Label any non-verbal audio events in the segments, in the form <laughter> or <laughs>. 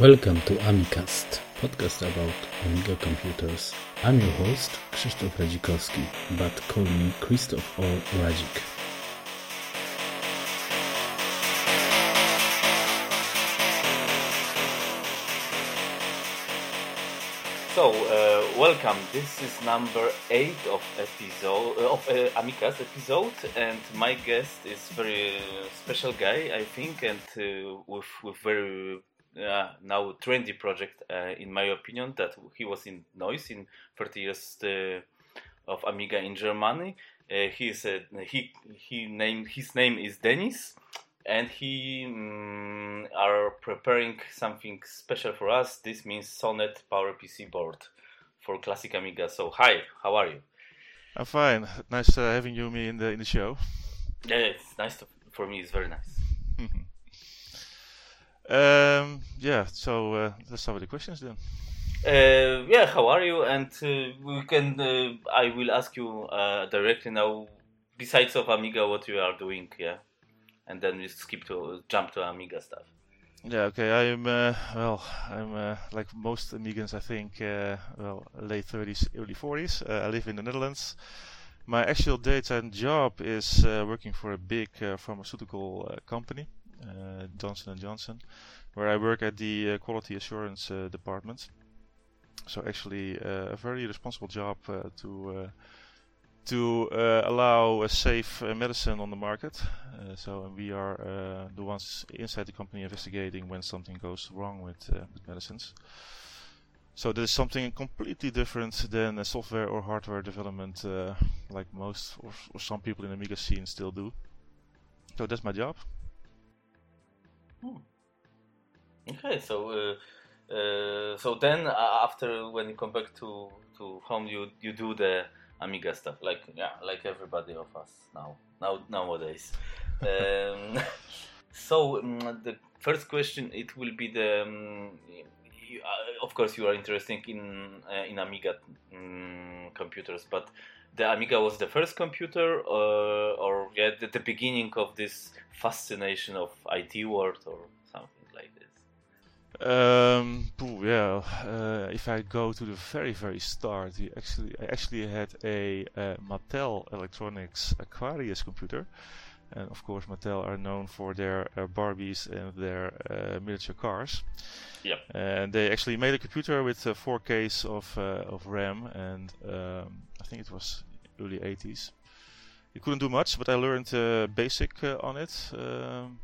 Welcome to Amicast, podcast about Amiga computers. I'm your host, Krzysztof Radzikowski, but call me Krzysztof or Radzik. So, uh, welcome. This is number eight of episode uh, of uh, episode, and my guest is very special guy, I think, and uh, with with very uh, now trendy project, uh, in my opinion, that he was in Neuss in 30 years uh, of Amiga in Germany. Uh, he is a, he he named his name is Dennis, and he mm, are preparing something special for us. This means Sonnet Power PC board for classic Amiga. So hi, how are you? I'm fine. Nice uh, having you me in the in the show. Yeah, it's nice to, for me. It's very nice. Um, yeah. So uh, let's start with the questions then. Uh, yeah, how are you? And uh, we can. Uh, I will ask you uh, directly now. Besides of Amiga, what you are doing? Yeah, and then we skip to jump to Amiga stuff. Yeah. Okay. I'm uh, well. I'm uh, like most Amigans, I think. Uh, well, late 30s, early 40s. Uh, I live in the Netherlands. My actual daytime job is uh, working for a big uh, pharmaceutical uh, company, Johnson and Johnson, where I work at the uh, quality assurance uh, department. So actually, uh, a very responsible job uh, to uh, to uh, allow a safe uh, medicine on the market. Uh, so we are uh, the ones inside the company investigating when something goes wrong with, uh, with medicines. So this is something completely different than uh, software or hardware development, uh, like most or, or some people in the Amiga scene still do. So that's my job. Okay, so uh, uh, so then uh, after when you come back to to home, you you do the Amiga stuff, like yeah, like everybody of us now now nowadays. <laughs> um, so um, the first question it will be the um, you, uh, of course you are interested in uh, in Amiga um, computers, but the Amiga was the first computer, uh, or yeah, the, the beginning of this fascination of IT world, or something like this. Um, yeah. Uh, if I go to the very very start, we actually I actually had a uh, Mattel Electronics Aquarius computer, and of course Mattel are known for their uh, Barbies and their uh, miniature cars. Yep. And they actually made a computer with uh, 4Ks of uh, of RAM, and um, I think it was early 80s. It couldn't do much, but I learned uh, basic uh, on it. Um,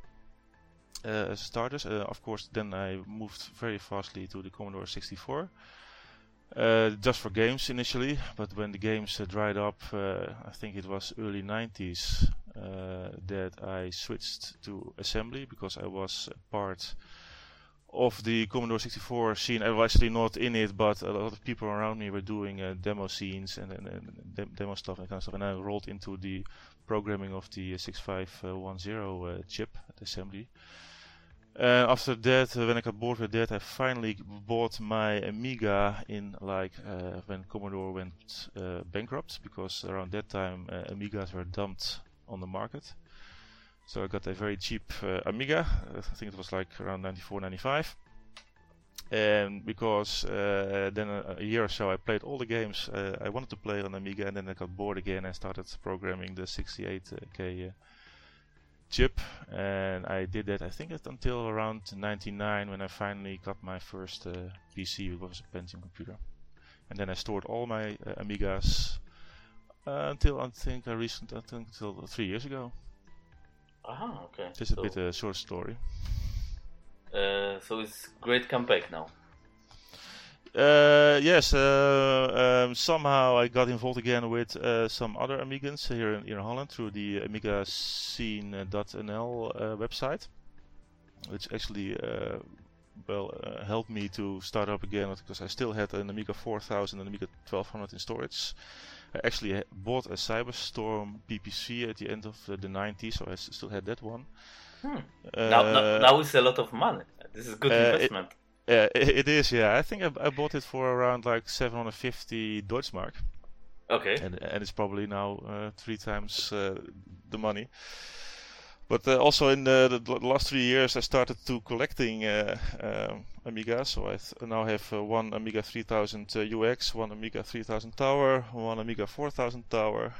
uh, as starters. Uh, of course, then I moved very fastly to the Commodore 64. Uh, just for games initially, but when the games uh, dried up, uh, I think it was early 90s uh, that I switched to assembly because I was part of the Commodore 64 scene. I was actually not in it, but a lot of people around me were doing uh, demo scenes and, and, and dem- demo stuff and kind of stuff. And I rolled into the programming of the 6510 uh, chip at assembly. Uh, after that, uh, when I got bored with that, I finally bought my Amiga in like uh, when Commodore went bankrupt because around that time Amigas were dumped on the market. So I got a very cheap Amiga. I think it was like around 94, 95. And because then a, a year or so I played all the games I wanted to play on Amiga, and then I got bored again and started programming the 68k uh, chip. And I did that I think until around 99 when I finally got my first uh, PC, it was a Pentium computer. And then I stored all my uh, Amigas uh, until I think I recent I think until three years ago. Aha, okay. Just a so, bit a short story. uh, so it's great comeback now. Uh, yes, uh, um, somehow I got involved again with uh, some other Amigans here in, in Holland through the Amiga Scene.nl uh, website, which actually uh, well uh, helped me to start up again because I still had an Amiga 4000 and Amiga 1200 in storage. I actually bought a Cyberstorm PPC at the end of the, the 90s, so I still had that one. Hmm. now, now, Uh, now it's a lot of money. This is good uh, it- investment. Yeah, it, is. Yeah, I think I, I bought it for around like 750 Deutschmark. okay. and and it's probably now uh, three times uh, the money. but uh, also in the, the, last three years, I started to collecting uh, um, Amiga. So I th- now have uh, one Amiga 3000 UX, one Amiga 3000 Tower, one Amiga 4000 Tower.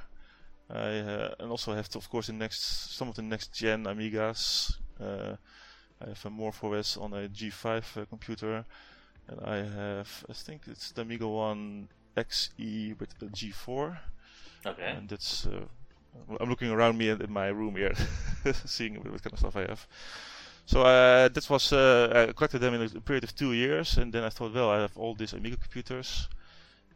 I uh, and also have, to, of course, the next some of the next gen Amigas. Uh, I have a MorphOS on a G5 computer, and I have, I think it's the Amiga One XE with a G4. Okay. And that's I'm looking around me in my room here, <laughs> seeing what kind of stuff I have. So uh, that was uh, I collected them in a period of two years, and then I thought, well, I have all these Amiga computers.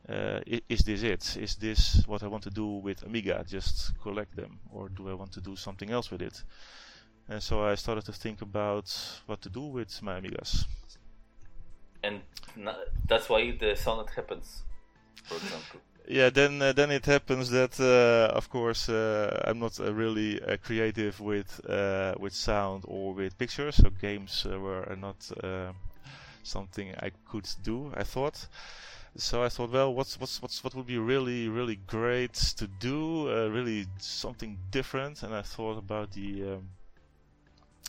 Uh, is this it? Is this what I want to do with Amiga? Just collect them, or do I want to do something else with it? And so I started to think about what to do with my Amigas. And that's why the sonnet happens, for example <laughs> yeah, then uh, then it happens that uh, of course uh, I'm not uh, really uh, creative with uh, with sound or with pictures, so games were not something I could do. I thought. So I thought, well, what's what's what's what would be really really great to do, really something different, and I thought about the um,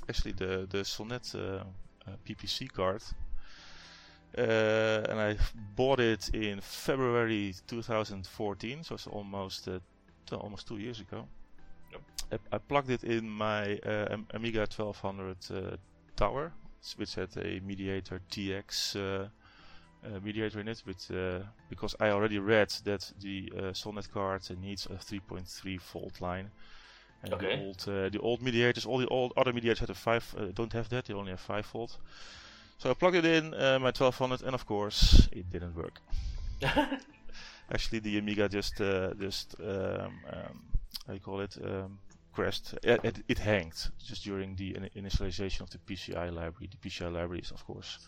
actually the the Sonnet PPC card uh, and I bought it in February 2014, so it's almost uh, almost two years ago. Yep. I, I, plugged it in my uh, Amiga 1200 uh, tower, which had a Mediator TX uh, uh, mediator in it, with, because I already read that the Sonnet card needs a 3.3 volt line. And okay. the old the old mediators, all the old other mediators had a five, don't have that. They only have five volt. So I plugged it in uh, my 1200, and of course it didn't work. <laughs> Actually, the Amiga just uh, just um, um, how you call it um, crashed. It, it, it, hanged just during the in- initialization of the PCI library. The PCI library is of course.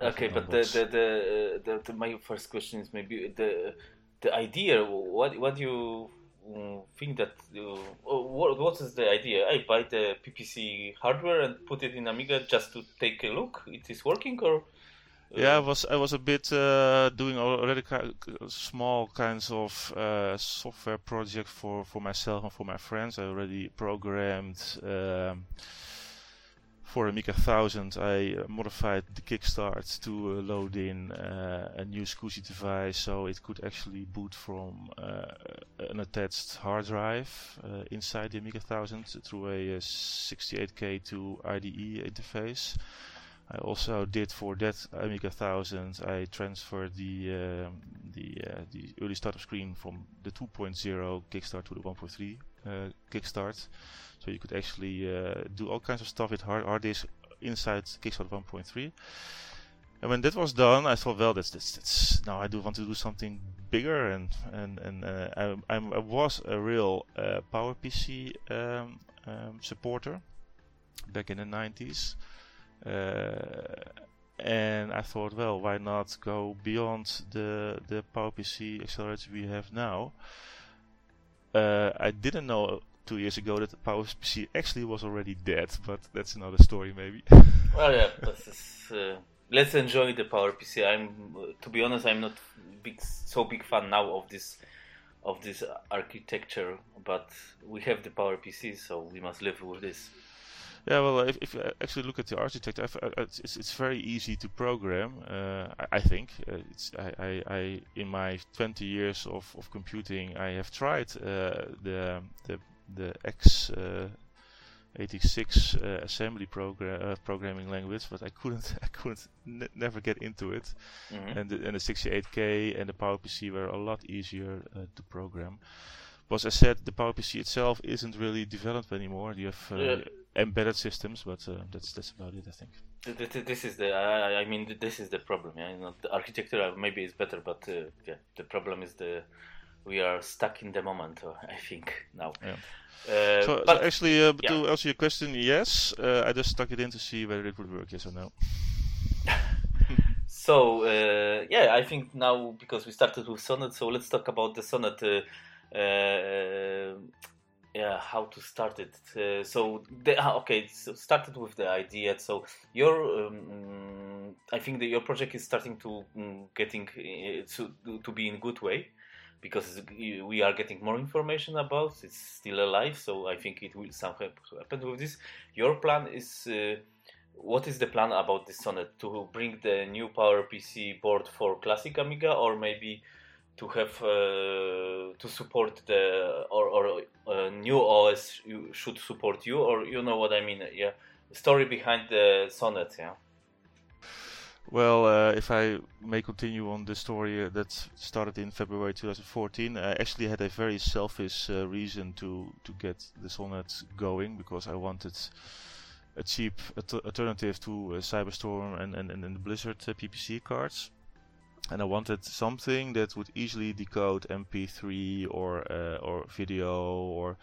Okay, but the the, the, the, the my first question is maybe the the idea. What what do you Mm, think that uh, oh, what, what is the idea? I buy the PPC hardware and put it in Amiga just to take a look. It is working or? Uh... Yeah, I was I was a bit uh, doing already small kinds of uh, software projects for for myself and for my friends. I already programmed. Um, for Amiga 1000, I uh, modified the kickstart to uh, load in uh, a new SCSI device so it could actually boot from an attached hard drive inside the Amiga 1000 through a 68K to IDE interface. I also did for that Amiga 1000. I transferred the um, the uh, the early startup screen from the 2.0 Kickstart to the 1.3 uh, Kickstart. You could actually uh, do all kinds of stuff with hard, hard disk inside Kickstart 1.3. And when that was done, I thought, well, that's, that's, that's now I do want to do something bigger, and and and uh, I, I was a real uh, PowerPC um, um, supporter back in the 90s, uh, and I thought, well, why not go beyond the the PowerPC accelerator we have now? Uh, I didn't know two years ago that the PowerPC actually was already dead, but that's another story maybe. <laughs> well, yeah, is, uh, let's enjoy the PowerPC. I'm, uh, to be honest, I'm not big, so big fan now of this of this architecture, but we have the PowerPC, so we must live with this. Yeah, well, if, if you actually look at the architecture, it's, it's very easy to program. Uh, I, I, think uh, it's I, I, I, in my 20 years of, of computing, I have tried uh, the the the X. 86 uh, assembly program uh, programming language, but I couldn't <laughs> I couldn't never get into it. Mm-hmm. And the, and the 68K and the PowerPC were a lot easier uh, to program. But as I said, the PowerPC itself isn't really developed anymore. You have yeah. embedded systems, but that's that's about it, I think. This is the I, mean this is the problem. Yeah, you know, the architecture maybe is better, but yeah, the problem is the we are stuck in the moment. I think now. Yeah. Uh, so, but, so, actually, uh, yeah. to answer your question, yes, uh, I just stuck it in to see whether it would work. Yes or no. <laughs> so uh, yeah, I think now because we started with Sonnet, so let's talk about the Sonnet. Uh, uh, yeah, how to start it. so the, ah, okay, so started with the idea. So your, um, I think that your project is starting to um, getting to to be in good way because we are getting more information about it's still alive so i think it will somehow happen with this. Your plan is uh, what is the plan about this sonnet? To bring the new power pc board for classic amiga or maybe to have uh, to support the or, or uh, new os should support you or you know what i mean yeah? Story behind the sonnet yeah well, uh, if I may continue on the story uh, that started in February 2014, I actually had a very selfish uh, reason to to get the Sonnet going because I wanted a cheap alternative to uh, Cyberstorm and, and, and the Blizzard uh, PPC cards. And I wanted something that would easily decode MP3 or uh, or video or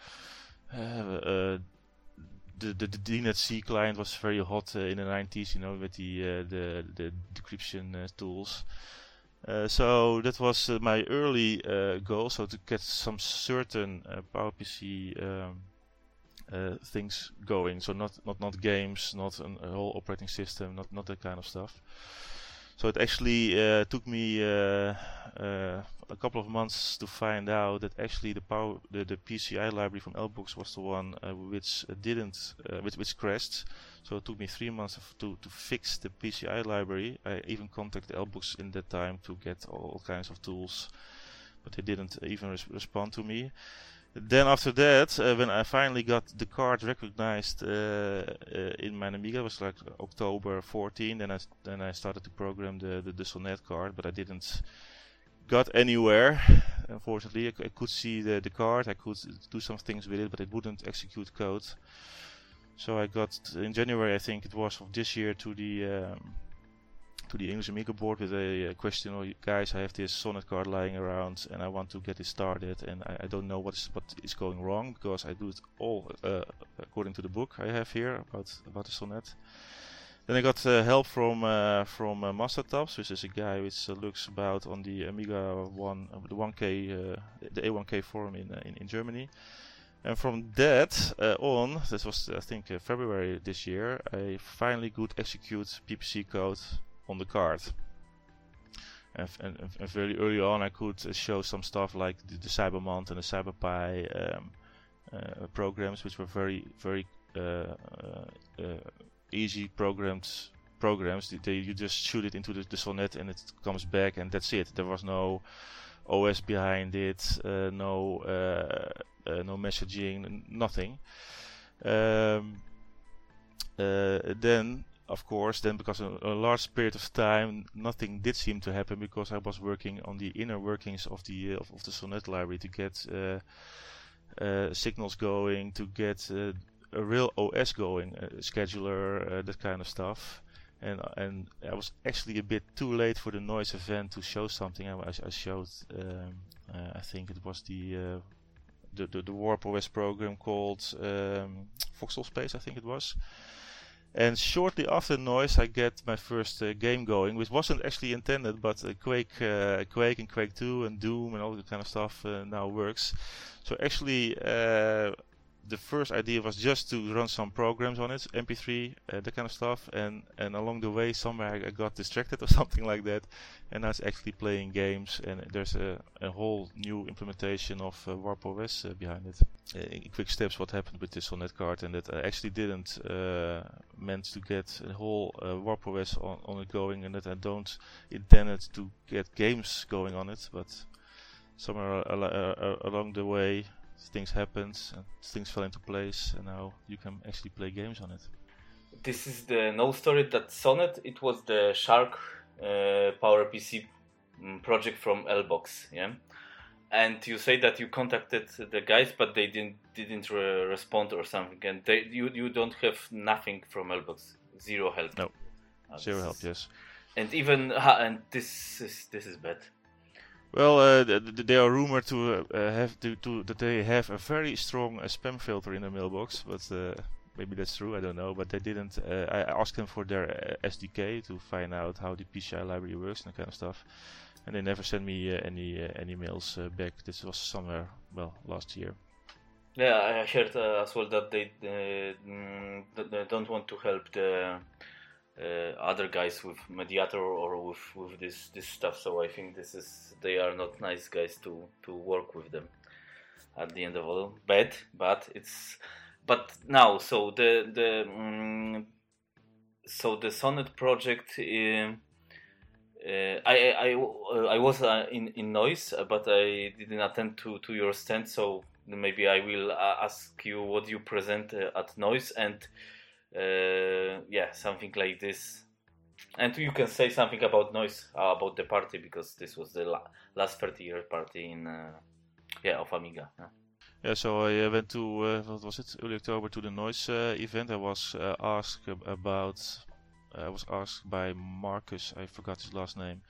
the, the, DNet C client was very hot uh, in the 90s, you know, with the uh, the, the decryption uh, tools. So that was my early goal, so to get some certain PowerPC um, things going. So not not not games, not an, a whole operating system, not not that kind of stuff. So it actually took me a couple of months to find out that actually the power the, the PCI library from Elbox was the one uh, which uh, didn't uh, which which crashed. So it took me three months to to fix the PCI library. I even contacted Elbox in that time to get all kinds of tools, but they didn't even res respond to me. Then after that, uh, when I finally got the card recognized uh, uh, in my Amiga, it was like October 14. Then I then I started to program the the, the Sonnet card, but I didn't got anywhere. Unfortunately, I, I, could see the, the card, I could do some things with it, but it wouldn't execute code. So I got in January, I think it was of this year, to the um, to the English Amiga board with a, a, question. Oh, guys, I have this Sonnet card lying around, and I want to get it started, and I, I don't know what is what is going wrong because I do it all uh, according to the book I have here about about the Sonnet. Then I got uh, help from uh, from uh, Mastertabs, which is a guy which uh, looks about on the Amiga one, uh, the 1K, uh, the A1K forum in, in, in Germany. And from that on, this was I think February this year, I finally could execute PPC code on the card. And, and, and very early on, I could show some stuff like the, the Cybermont and the CyberPi um, programs, which were very very easy programmed programs. They, you just shoot it into the, the Sonnet and it comes back, and that's it. There was no OS behind it, uh, no uh, uh, no messaging, nothing. Um, uh, then, of course, then because a, a, large period of time, nothing did seem to happen because I was working on the inner workings of the of, of the Sonnet library to get uh, uh, signals going, to get a real OS going, a scheduler, uh, that kind of stuff. And and I was actually a bit too late for the Neuss event to show something. I, I showed, um, uh, I think it was the, uh, the, the the Warp OS program called um, Voxel Space, I think it was. And shortly after Neuss, I get my first uh, game going, which wasn't actually intended, but uh, Quake, uh, Quake and Quake 2 and Doom and all that kind of stuff uh, now works. So actually, the first idea was just to run some programs on it, MP3, uh, that kind of stuff, and and along the way somewhere I, got distracted <laughs> or something like that, and I was actually playing games, and there's a, a whole new implementation of uh, Warp OS uh, behind it. Uh, in quick steps, what happened with this Sonnet card, and that I actually didn't uh, meant to get a whole uh, Warp OS on, on it going, and that I don't intend to get games going on it, but somewhere al along the way things happened and things fell into place and now you can actually play games on it. This is the no story that sonnet it was the shark uh, power pc mm, project from Elbox yeah? And you say that you contacted the guys but they didn't didn't re respond or something and they, you you don't have nothing from Elbox zero help. No. Uh, zero help yes. And even and this is this is bad well, uh, they are rumored to uh, have to, to, that they have a very strong uh, spam filter in their mailbox, but uh, maybe that's true. I don't know. But they didn't. Uh, I asked them for their uh, SDK to find out how the PCI library works and that kind of stuff, and they never sent me any any mails back. This was somewhere well last year. Yeah, I heard as well that they, mm, they don't want to help the uh, other guys with mediator or with with this this stuff. So I think this is they are not nice guys to to work with them. At the end of all, bad, but it's but now so the the um, so the Sonnet project. Uh, uh, I I uh, I was uh, in in Neuss, but I didn't attend to to your stand. So maybe I will ask you what you present at Neuss and yeah, something like this. And you can say something about Neuss about the party because this was the la last 30 year party in yeah of Amiga. Yeah. Yeah, so I went to uh, what was it early October to the Neuss uh, event. I was uh, asked about I was asked by Marcus, I forgot his last name,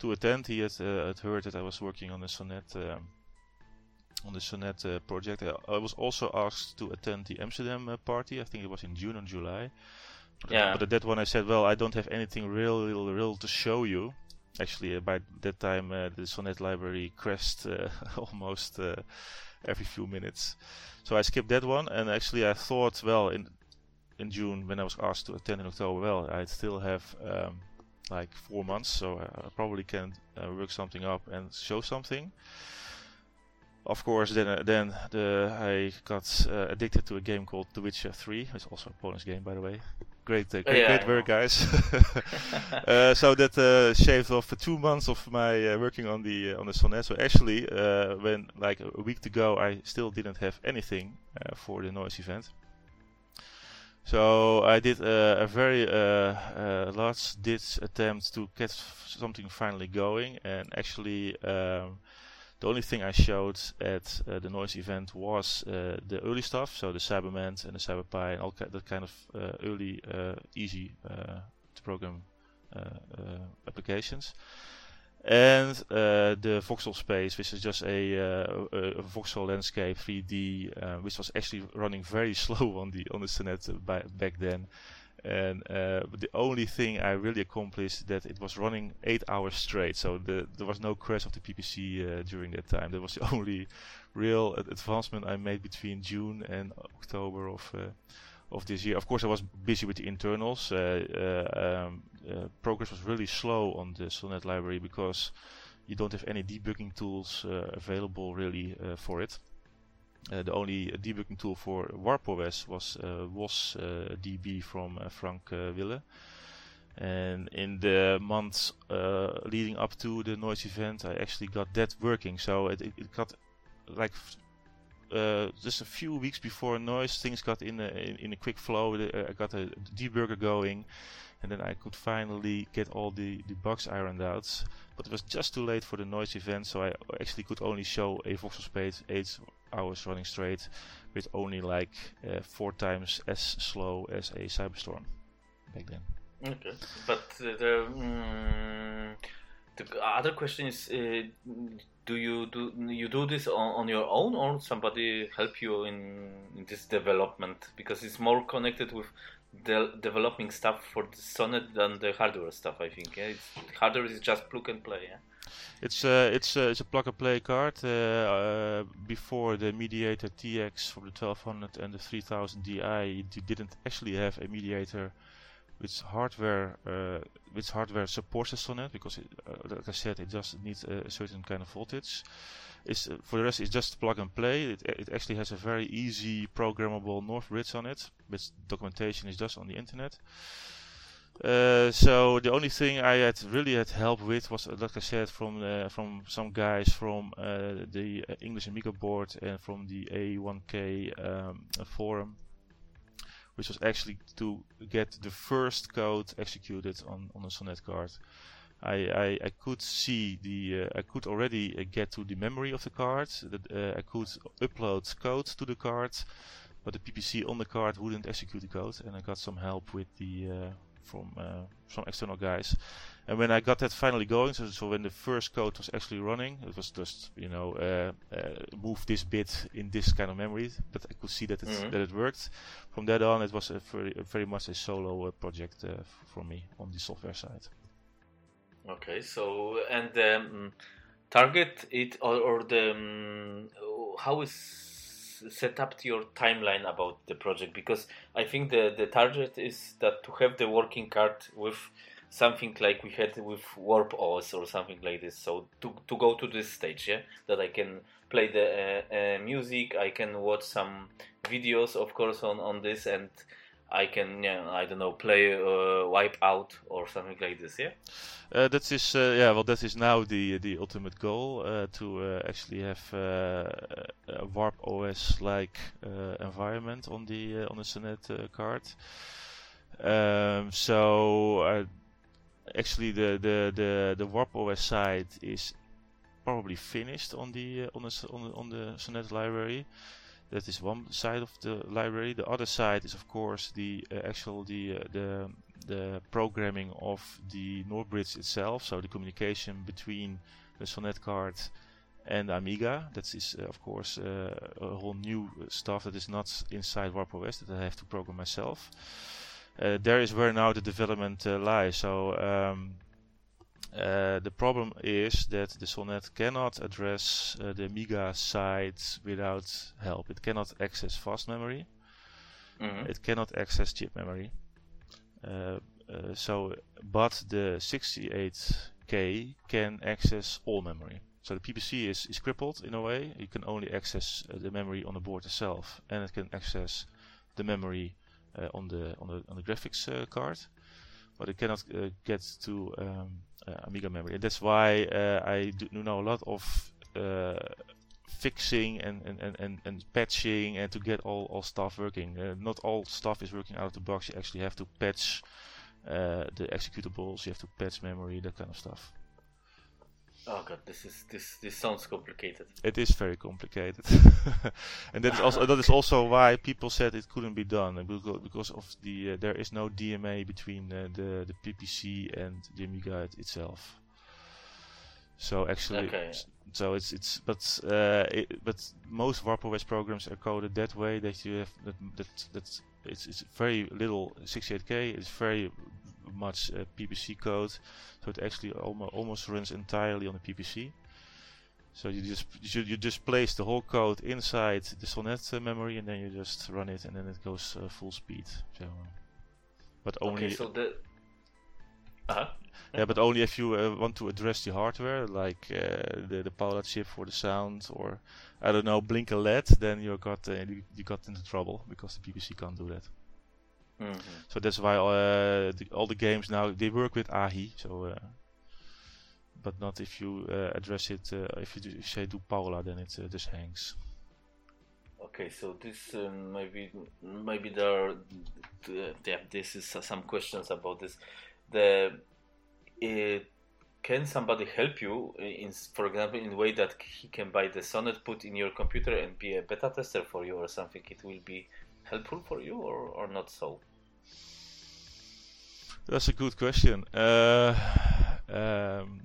to attend. He had, uh, had heard that I was working on the Sonnet um, on the Sonnet uh, project. I, I, was also asked to attend the Amsterdam uh, party. I think it was in June or July. But yeah. But at that one, I said, "Well, I don't have anything real, real, real to show you." Actually, uh, by that time, uh, the Sonnet library crashed uh, <laughs> almost every few minutes, so I skipped that one. And actually, I thought, well, in in June when I was asked to attend in October, well, I still have um, like four months, so I probably can uh, work something up and show something. Of course, then uh, then the, I got uh, addicted to a game called The Witcher 3. It's also a Polish game, by the way. Great, uh, great, yeah, great work, guys. <laughs> <laughs> Uh, so that uh, shaved off two months of my working on the on the Sonnet. So actually, when like a week to go, I still didn't have anything for the Neuss event. So I did a, a very uh, uh, large ditch attempt to get something finally going, and actually um, the only thing I showed at uh, the Neuss event was uh, the early stuff, so the Cyberman and the CyberPi and all that kind of uh, early, uh, easy to program applications and uh, the voxel space, which is just a, uh, a voxel landscape 3D, uh, which was actually running very <laughs> slow on the on the Sonnet by, back then. And uh, the only thing I really accomplished that it was running eight hours straight, so the, there was no crash of the PPC uh, during that time. That was the <laughs> only real advancement I made between June and October of uh, of this year. Of course, I was busy with the internals. Uh, uh, um, uh, progress was really slow on the Sonnet library because you don't have any debugging tools available really for it. Eh, the only eh, debugging tool for WarpOS was eh, uh, was uh, DB from Frank Wille. And in the months leading up to the Neuss event, I actually got that working. So it, it, got like uh, just a few weeks before Neuss, things got in a, in, in a quick flow. I got a debugger going, and then I could finally get all the, the bugs ironed out. But it was just too late for the Neuss event, so I actually could only show a voxel space 8 hours running straight with only like uh, 4 times as slow as a Cyberstorm back then. Okay, but uh, the, um, the other question is uh, do you do you do this on, on your own or somebody help you in, in this development because it's more connected with developing stuff for the sonnet than the hardware stuff i think yeah? it's, hardware is just plug and play yeah it's uh, it's uh, it's a plug and play card. Uh, uh before the Mediator TX for the 1200 and the 3000 Di, you didn't actually have a Mediator which hardware uh, which hardware supports the Sonnet because it, uh, like I said it just needs a, a certain kind of voltage uh, for the rest it's just plug and play it, it actually has a very easy programmable North bridge on it which documentation is just on the internet uh, so the only thing I had really had help with was, uh, like I said, from uh, from some guys from uh, the English Amiga board and from the A1K um, forum which was actually to get the first code executed on, on a Sonnet card. I, I, I could see the uh, I could already uh, get to the memory of the card. That uh, I could upload code to the card, but the PPC on the card wouldn't execute the code, and I got some help with the uh, from uh, some external guys. And when I got that finally going, so, so when the first code was actually running, it was just you know uh, uh, move this bit in this kind of memory, but I could see that it mm-hmm. that it worked. From that on, it was a very very much a solo uh, project uh, for me on the software side. Okay, so and um, target it or, or the um, how is set up your timeline about the project because I think the the target is that to have the working card with something like we had with Warp OS or something like this. So to to go to this stage, yeah, that I can play the uh, uh, music, I can watch some videos, of course, on on this, and I can, yeah, I don't know, play uh, Wipeout or something like this, yeah. Uh, that is, uh, yeah, well, that is now the the ultimate goal uh, to uh, actually have uh, a Warp OS like environment on the on the Sonnet card. Um, so actually, the, the the the Warp OS side is probably finished on the on the on the, on the library. That is one side of the library. The other side is, of course, the uh, actual the uh, the the programming of the Bridge itself. So the communication between the Sonnet card and Amiga. That is, uh, of course, uh, a whole new stuff that is not inside Warp OS that I have to program myself. Uh, there is where now the development uh, lies. So. Um, uh, the problem is that the Sonnet cannot address uh, the Amiga side without help. It cannot access fast memory. Mm-hmm. It cannot access chip memory. Uh, uh so, but the 68K can access all memory. So the PPC is, is crippled in a way. You can only access uh, the memory on the board itself, and it can access the memory on the on the on the graphics card, but it cannot get to um, Amiga memory. And that's why uh, I do know a lot of uh, fixing and, and, and, and, patching and to get all, all stuff working. Uh, not all stuff is working out of the box. You actually have to patch uh, the executables, you have to patch memory, that kind of stuff. Oh god, this is this this sounds complicated. It is very complicated, <laughs> and that is also that is <laughs> also why people said it couldn't be done because of the uh, there is no DMA between uh, the the PPC and the Amiga itself. So actually, okay. so it's it's but uh, it, but most Warp OS programs are coded that way that you have that that that it's it's very little 68k. It's very much uh, PPC code, so it actually almost almost runs entirely on the PPC. So you just you, you just place the whole code inside the Sonnet uh, memory, and then you just run it, and then it goes uh, full speed. So, but only. Okay, so the. Uh-huh. Yeah, but only if you uh, want to address the hardware, like uh, the the Paula chip for the sound, or I don't know, blink a LED, then you got uh, you, you got into trouble because the PPC can't do that. Mm-hmm. So that's why uh, the, all the games now they work with AHI. So, uh, but not if you uh, address it. Uh, if you do, say do Paula, then it uh, just hangs. Okay, so this um, maybe maybe there are yeah, this is some questions about this. The can somebody help you in, for example, in a way that he can buy the Sonnet, put in your computer, and be a beta tester for you or something? It will be helpful for you or, or not so? That's a good question. Uh, um,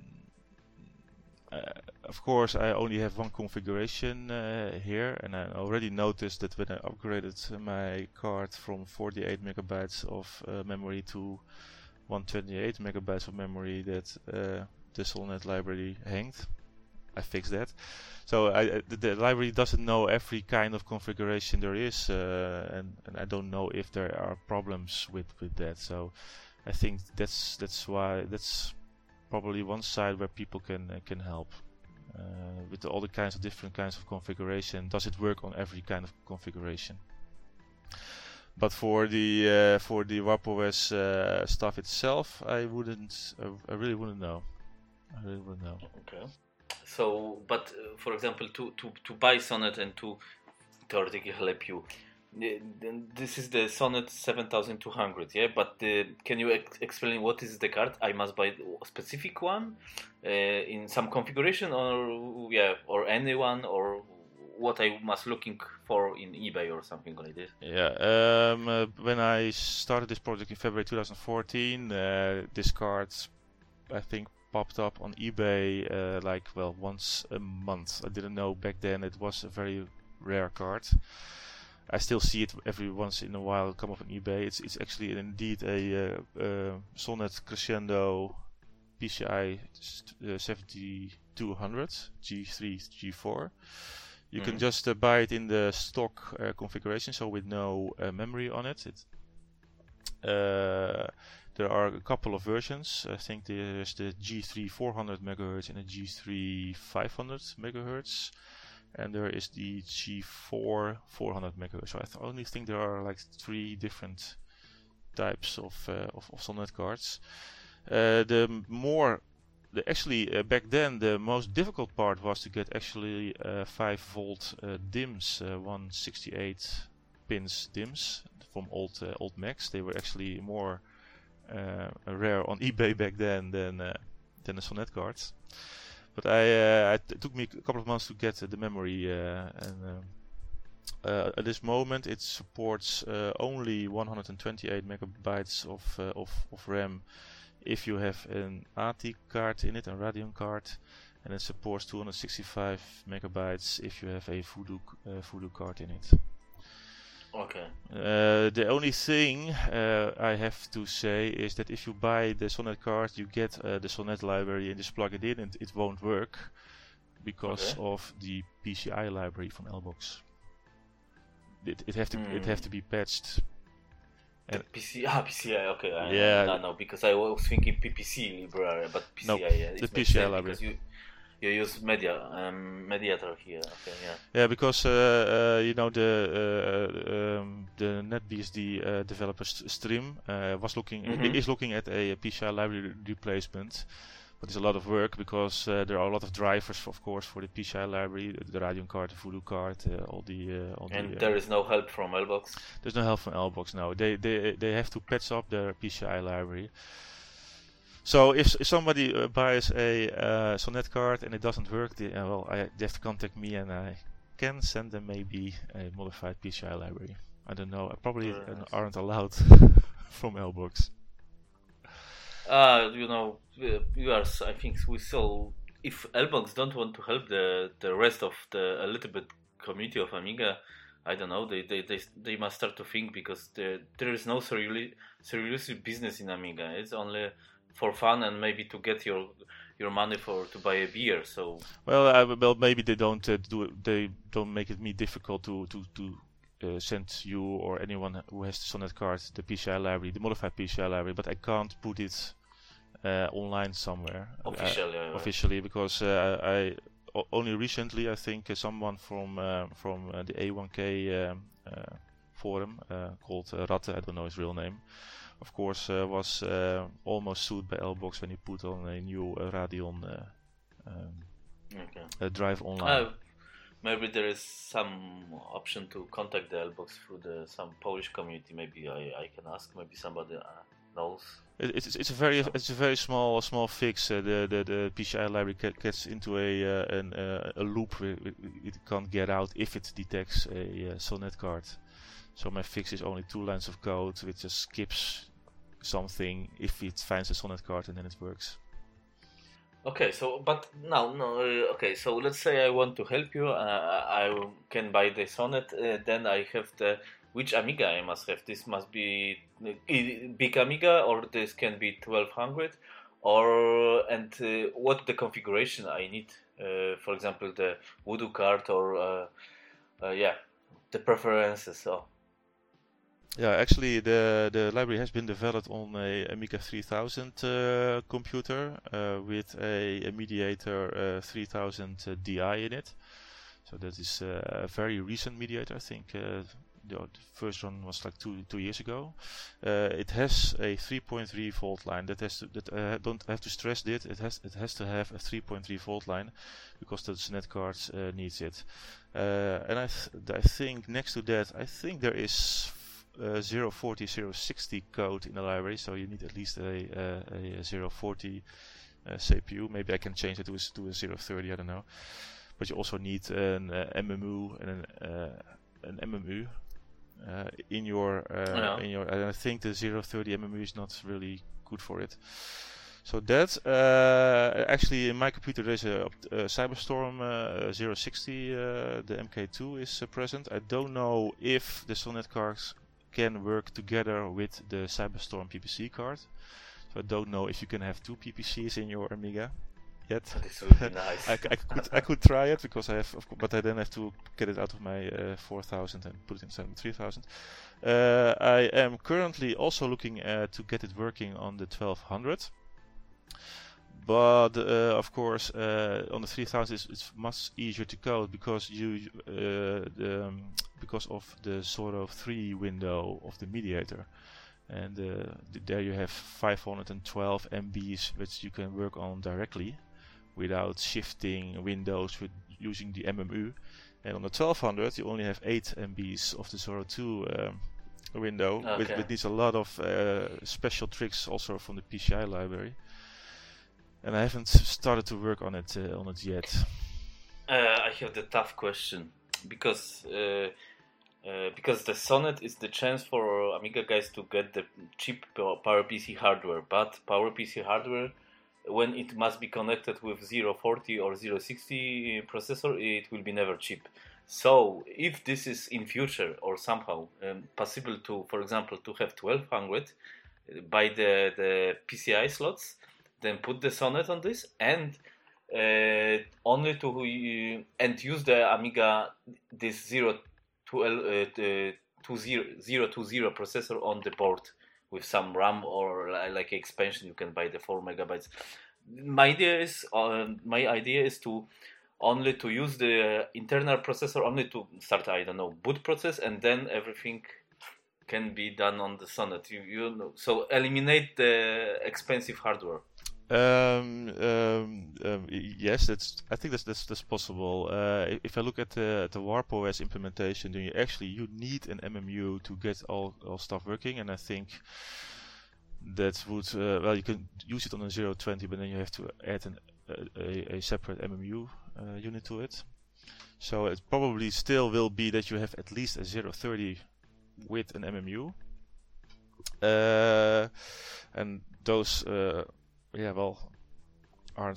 uh, of course, I only have one configuration uh, here, and I already noticed that when I upgraded my card from 48 megabytes of uh, memory to 128 megabytes of memory, that uh, the Sonnet library hanged. I fixed that. So I, the, the, library doesn't know every kind of configuration there is, uh, and, and I don't know if there are problems with, with that. So I think that's that's why that's probably one side where people can uh, can help uh, with all the kinds of different kinds of configuration. Does it work on every kind of configuration? But for the uh, for the Warp OS uh, stuff itself, I wouldn't. I really wouldn't know. I really wouldn't know. Okay. So, but uh, for example, to, to, to buy Sonnet and to theoretically help you, this is the Sonnet 7200, yeah. But the, can you ex- explain what is the card? I must buy a specific one uh, in some configuration, or yeah, or any one, or what I must looking for in eBay or something like this. Yeah. Um, uh, when I started this project in February 2014, uh, this card, I think, popped up on eBay uh, like well once a month. I didn't know back then it was a very rare card. I still see it every once in a while come up on eBay. It's it's actually indeed a uh, uh, Sonnet Crescendo PCI uh, 7200 G3 G4. You can Mhm. just uh, buy it in the stock uh, configuration, so with no uh, memory on it. it uh, there are a couple of versions. I think there's the G3 400 megahertz and the G3 500 megahertz, and there is the G4 400 megahertz. So I th- only think there are like three different types of uh, of, of Sonnet cards. Uh, the more the actually uh, back then the most difficult part was to get actually uh, 5 volt uh, DIMMs, uh, 168 pins DIMMs from old uh, old Macs. They were actually more rare on eBay back then than uh, than the Sonnet cards. But I, uh, it took me a couple of months to get uh, the memory, uh, and um, uh, at this moment it supports uh, only 128 megabytes of, uh, of of RAM if you have an ATI card in it, a Radeon card, and it supports 265 megabytes if you have a Voodoo uh, Voodoo card in it. Okay. Uh, the only thing uh, I have to say is that if you buy the Sonnet card, you get uh, the Sonnet library and just plug it in, and it won't work because Okay. of the PCI library from Elbox. It, it have to it Hmm. have to be patched. The And- PC, <laughs> ah, PCI, okay. I, Yeah. No, no, because I was thinking PPC library, but PCI, Nope, yeah. the PCI library. You, you use media, um, mediator here, okay, yeah. Yeah, because uh, uh, you know the uh, um, the NetBSD uh, developer Stream uh, was looking Mhm. is looking at a, PCI library replacement, but it's a lot of work because uh, there are a lot of drivers, of course, for the PCI library, the Radeon card, the Voodoo card, uh, all the uh, all And the. uh, there is no help from Elbox. there's no help from Elbox now. They they they have to patch up their PCI library. So if, if somebody uh, buys a uh, Sonnet card and it doesn't work, they, uh, well, I, they have to contact me and I can send them maybe a modified PCI library. I don't know. I probably uh, Right. aren't allowed <laughs> from Elbox. Uh, you know, we are, I think we saw, if Elbox don't want to help the, the rest of the, a little bit community of Amiga, I don't know, they, they, they, they must start to think because there, there is no serious, serious business in Amiga. It's only for fun and maybe to get your your money for to buy a beer. So Well, I, well, maybe they don't uh, do it, they don't make it me difficult to to to uh, send you or anyone who has the Sonnet card the PCI library, the modified PCI library, but I can't put it uh, online somewhere uh, officially, officially because uh, I only recently I think uh, someone from uh, from uh, the A1K um, uh, forum uh, called uh, Ratte, I don't know his real name. Of course, uh, was uh, almost sued by Elbox when he put on a new uh, Radeon uh, um, okay. uh, drive online. Uh, maybe there is some option to contact the Elbox through the some Polish community. Maybe I, I can ask. Maybe somebody uh, knows. It, it's, it's a very it's a very small small fix. Uh, the, the the PCI library get, gets into a uh, an, uh, a loop it, it can't get out if it detects a uh, Sonnet card. So my fix is only two lines of code which just skips something if it finds a Sonnet card and then it works. Okay, so but now, no, uh, okay. So let's say I want to help you. Uh, I can buy the Sonnet. Uh, then I have the which Amiga I must have. This must be uh, big Amiga, or this can be twelve hundred, or and uh, what the configuration I need. Uh, for example, the Voodoo card, or yeah, the preferences. So Yeah, actually, the the library has been developed on a Amiga 3000 uh, computer uh, with a, a Mediator uh, 3000 uh, DI in it. So that is uh, a very recent Mediator. I think uh, the, first one was like two two years ago. It has a 3.3 volt line. That has to, that uh, don't have to stress it. It has it has to have a 3.3 volt line because the Sonnet cards needs it. And I th- I think next to that, I think there is uh, 040 060 code in the library, so you need at least a, uh, a 040 uh, CPU. Maybe I can change it to a, to a 030, I don't know. But you also need an uh, MMU and an, uh, an MMU uh, in your uh, Yeah. in your. And I think the 030 MMU is not really good for it. So that uh, actually in my computer there's a, a Cyberstorm uh, 060, uh, the MK2 is uh, present. I don't know if the Sonnet cards can work together with the Cyberstorm PPC card. So I don't know if you can have two PPCs in your Amiga. yet. This would be nice. I, I could I could try it because I have, but I then have to get it out of my uh, 4000 and put it inside the 3000. Uh, I am currently also looking uh, to get it working on the 1200 but uh, of course uh, on the 3000 it's, it's, much easier to code because you uh, the, um, because of the Zorro 3 window of the mediator. And uh, th there you have 512 MBs which you can work on directly without shifting windows with using the MMU and on the 1200 you only have 8 MBs of the Zorro 2 um, window okay. with, with needs a lot of uh, special tricks also from the PCI library and I haven't started to work on it uh, on it yet. Uh, I have the tough question because uh, uh, because the Sonnet is the chance for Amiga guys to get the cheap PowerPC hardware, but PowerPC hardware when it must be connected with 040 or 060 processor, it will be never cheap. So if this is in future or somehow um, possible to, for example, to have 1200 by the the PCI slots, then put the sonnet on this and uh, only to uh, and use the Amiga this zero to uh, two zero zero two zero processor on the board with some RAM or like expansion you can buy the four megabytes. My idea is uh, my idea is to only to use the internal processor only to start I don't know boot process and then everything can be done on the Sonnet. You, you know, so eliminate the expensive hardware. Um, um, um, yes, that's. I think that's that's, that's possible. Uh, if I look at the the Warp OS implementation, then you actually you need an MMU to get all all stuff working, and I think that would uh, well you can use it on a 020, but then you have to add an, a, a separate MMU uh, unit to it. So it probably still will be that you have at least a 030 with an MMU, uh, and those uh, yeah, well, are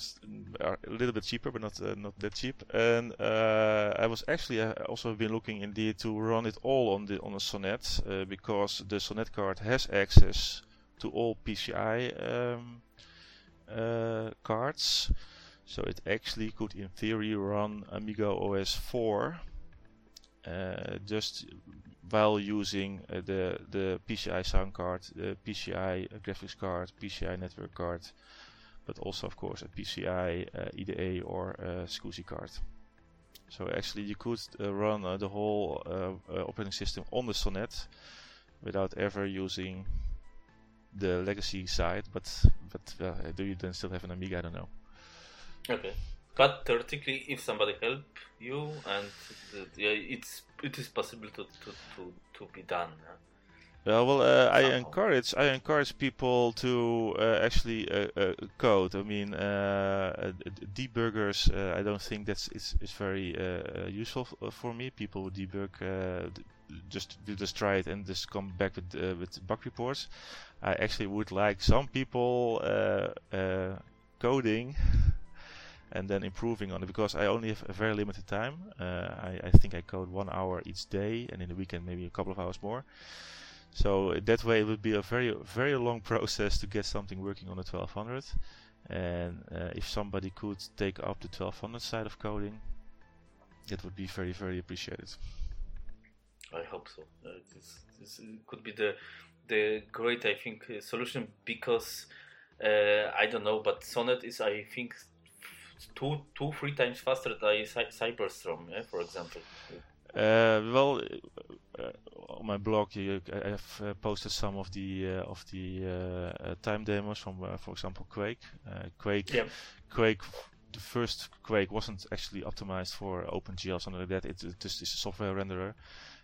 are a little bit cheaper, but not uh, not that cheap. And uh, I was actually uh, also been looking indeed to run it all on the on a Sonnet uh, because the Sonnet card has access to all PCI um, uh, cards, so it actually could, in theory, run Amiga OS 4 uh, just while using the the PCI sound card, the PCI graphics card, PCI network card but also of course a PCI, uh, IDE or uh, SCSI card. So actually you could uh, run uh, the whole uh, uh, operating system on the Sonnet without ever using the legacy side, but but do you then still have an Amiga? I don't know. Okay, but theoretically, if somebody help you, and yeah, it's it is possible to to to, to be done. Yeah, well, uh, I encourage I encourage people to uh, actually uh, uh code. I mean, uh, debuggers. Uh, I don't think that's it's, it's very useful for me. People who debug just will just try it and just come back with with bug reports. I actually would like some people coding <laughs> and then improving on it because I only have a very limited time. I, I think I code one hour each day, and in the weekend maybe a couple of hours more. So that way it would be a very very long process to get something working on the 1200. And uh, if somebody could take up the 1200 side of coding, that would be very very appreciated. I hope so. Uh, this, this could be the the great I think uh, solution because uh, I don't know, but Sonnet is I think two two three times faster than Cyberstorm, yeah, for example. Uh, well, uh, on my blog, you, I have uh, posted some of the of the time demos from, for example, Quake. Quake, yeah. Quake the first Quake wasn't actually optimized for OpenGL or something like that. It, it just is a software renderer,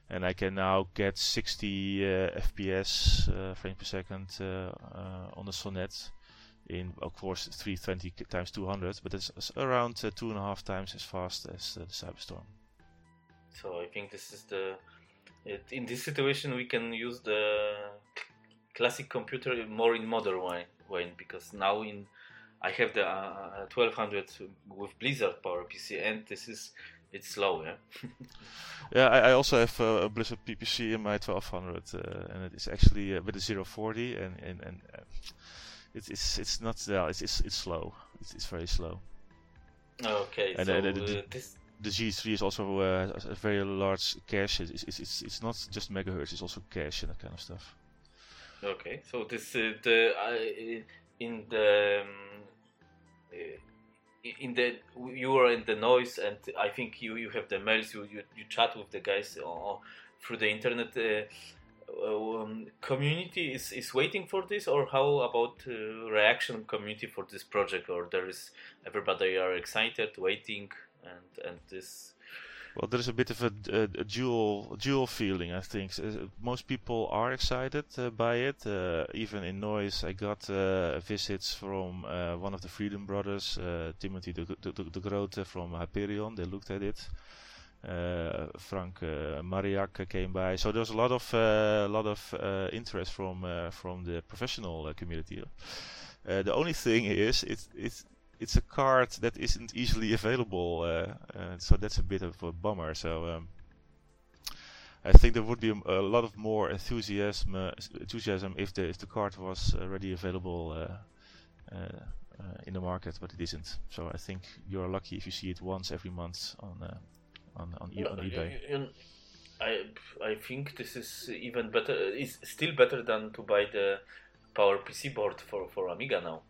and I can now get 60 uh, FPS uh, frames per second uh, on the Sonnet in, of course, 320 times 200, but it's, it's around two and a half times as fast as the Cyberstorm. So I think this is the it, in this situation we can use the classic computer more in modern way, way because now in I have the uh, 1200 with Blizzard Power PC and this is it's slow, yeah. <laughs> yeah, I, I, also have uh, a Blizzard PPC in my 1200, uh, and it is actually uh, with a 040, and and and uh, it's it's it's not well, it's it's it's slow. It's it's very slow. Okay, And, so uh, this The G3 is also uh, a very large cache. It's, it's, it's, it's not just megahertz, it's also cache and that kind of stuff. Okay, so this uh, the uh, in the um, uh, in the you are in the Neuss, and I think you you have the mails. You you, you chat with the guys uh, through the internet. Uh, um, community is, is waiting for this, or how about reaction community for this project? Or there is everybody are excited, waiting, and and this. Well, there is a bit of a, a, a dual dual feeling, I think. Uh, most people are excited uh, by it. Uh, even in Neuss, I got uh, visits from uh, one of the Frieden Brothers, uh, Timothy de, de, de, Grote from Hyperion. They looked at it. Frank Mariak came by, so there's a lot of lot of interest from from the professional community. The only thing is, it's it's it's a card that isn't easily available, uh, uh, so that's a bit of a bummer. So um, I think there would be a, a lot of more enthusiasm uh, enthusiasm if the if the card was already available uh, in the market, but it isn't. So I think you're lucky if you see it once every month on uh, on on, e- on eBay. I I think this is even better. It's still better than to buy the Power PC board for for Amiga now.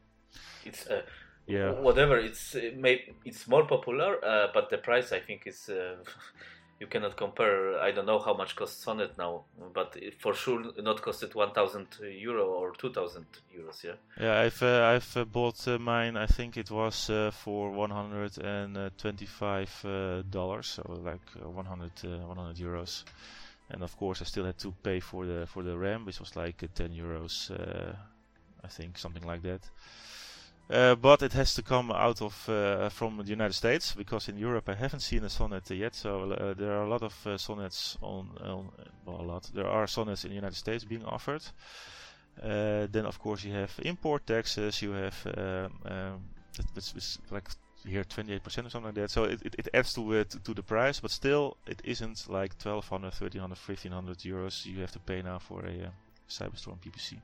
It's uh, Yeah. whatever. It's uh, may, it's more popular, uh, but the price I think is. Uh, <laughs> You cannot compare. I don't know how much costs Sonnet now, but it for sure not costed 1,000 euro or 2,000 euros. Yeah. Yeah, I've uh, I've uh, bought uh, mine. I think it was uh, for 125 uh, dollars, so like uh, 100 uh, 100 euros. And of course, I still had to pay for the for the RAM, which was like uh, 10 euros, uh, I think, something like that. Uh, but it has to come out of uh, from the United States because in Europe I haven't seen a sonnet yet. So uh, there are a lot of uh, sonnets on, on well, a lot. There are sonnets in the United States being offered. Uh, then of course you have import taxes. You have um, um, it's, it's like here 28% or something like that. So it, it, it adds to it to the price, but still it isn't like 1200, 1300, 1500 euros you have to pay now for a Cyberstorm PPC.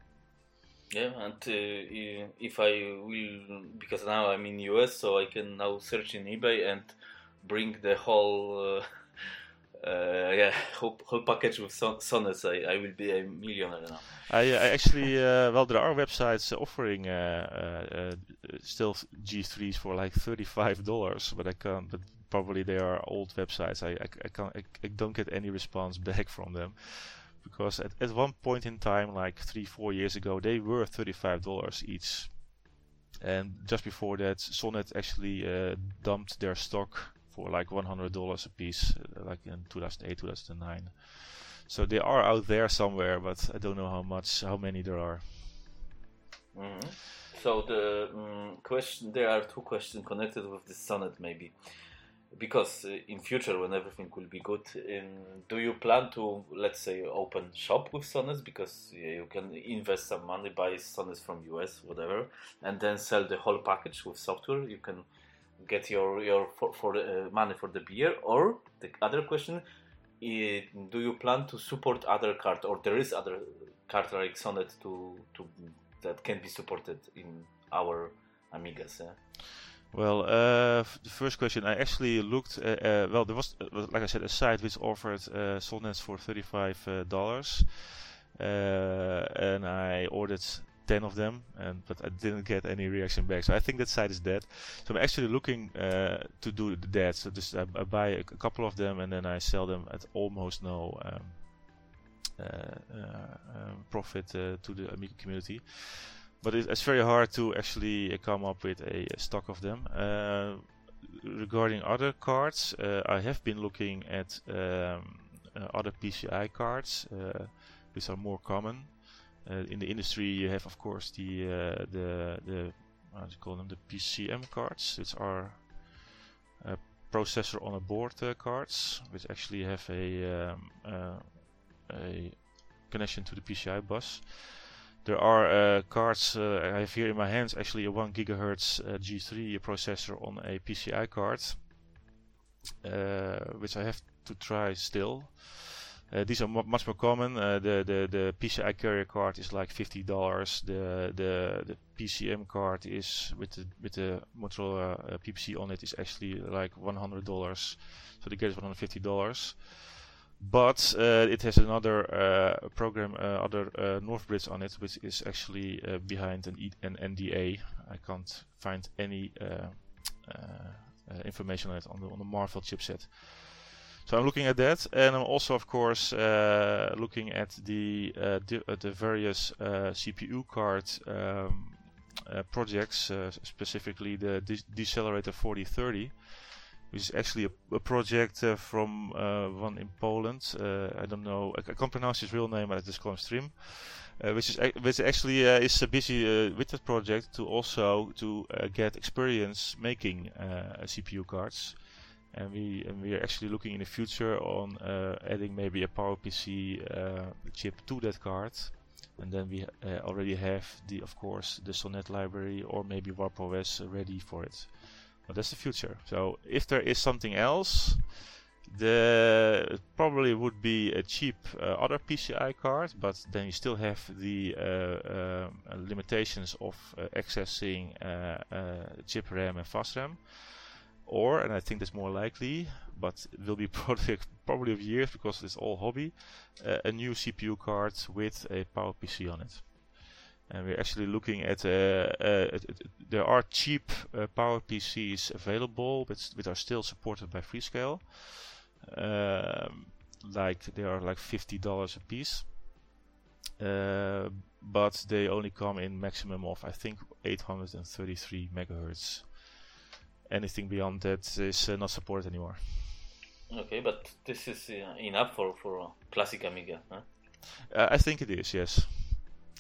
Yeah, and uh, if I will, because now I'm in US, so I can now search in eBay and bring the whole, uh, <laughs> uh, yeah, whole, whole package with son- sonnets. I, I will be a millionaire now. I, I actually, uh, well, there are websites offering uh, uh, still G3s for like thirty-five dollars, but I can't. But probably they are old websites. I, I, I can't. I, I don't get any response back from them because at, at one point in time, like three, four years ago, they were thirty-five dollars each, and just before that, Sonnet actually uh, dumped their stock for like one hundred dollars a piece, uh, like in two thousand eight, two thousand nine. So they are out there somewhere, but I don't know how much, how many there are. Mhm. So the um, question, there are two questions connected with the sonnet, maybe, because uh, in future when everything will be good, um, do you plan to let's say open shop with sonnets because yeah, you can invest some money, buy sonnets from US, whatever, and then sell the whole package with software. You can get your your for, for uh, money for the beer. Or the other question, do you plan to support other card or there is other card like Sonnet to to that can be supported in our Amigas? Yeah? Well, uh, the first question, I actually looked. Uh, uh, well, there was, uh, like I said, a site which offered uh, sonnets for thirty-five uh, dollars, and I ordered ten of them, and but I didn't get any reaction back. So I think that site is dead. So I'm actually looking uh, to do that. So just I, I buy a couple of them, and then I sell them at almost no um, uh, uh, um, profit to the Amiga community but it, it's very hard to actually uh, come up with a, stock of them. Uh, regarding other cards, uh, I have been looking at um, uh, other PCI cards, uh, which are more common. In the industry, you have, of course, the the the how do you call them? The PCM cards, which are processor on a board cards, which actually have a um, a connection to the PCI bus. There are uh, cards uh, I have here in my hands, actually a 1 gigahertz uh, G3 processor on a PCI card, which I have to try still. Uh, these are much more common. Uh, the, the the PCI carrier card is like fifty dollars. The the the PCM card is with the with the Motorola uh, PPC on it is actually like one hundred dollars. So the gear is one hundred fifty dollars. But uh, it has another uh, program, uh, other Northbridge on it, which is actually behind an, e an NDA. I can't find any information on it on the on the Marvell chipset. So I'm looking at that, and I'm also, of course, uh, looking at the uh, di uh, the various uh, CPU card um, uh, projects, uh, specifically the De Decelerator 4030, which is actually a, a project uh, from uh, one in Poland. Uh, I don't know, I, I, can't pronounce his real name, but I just call him Stream. which is which actually is busy with that project to also to get experience making CPU cards and we and we are actually looking in the future on uh, adding maybe a PowerPC uh, chip to that card, and then we uh, already have the of course the Sonnet library or maybe Warp OS ready for it. But that's the future. So if there is something else, the probably would be a cheap uh, other PCI card, but then you still have the uh, um, limitations of uh, accessing chip RAM and fast RAM or, and I think that's more likely, but it will be <laughs> project probably of years because it's all hobby, uh, a new CPU card with a PowerPC on it. And we're actually looking at, uh, uh, there are cheap uh, PowerPCs available, but which are still supported by Freescale. Um, like they are like $50 a piece. Uh, but they only come in maximum of I think 833 megahertz anything beyond that is uh, not supported anymore. Okay, but this is uh, enough for for classic Amiga, huh? Uh, I think it is. Yes.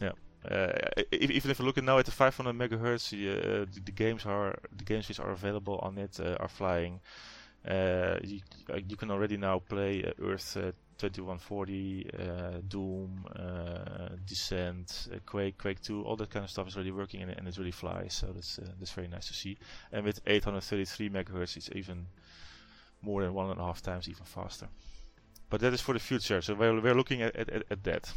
Yeah. Uh, even if you're looking now at the 500 megahertz, uh, the, the, games are the games which are available on it uh, are flying. You, you, can already now play Earth 2140, uh, Doom, uh, Descent, uh, Quake, Quake 2, all that kind of stuff is really working and, and it really flies. So that's that's very nice to see. And with 833 megahertz, it's even more than one and a half times even faster. But that is for the future. So we're we're looking at at, at that.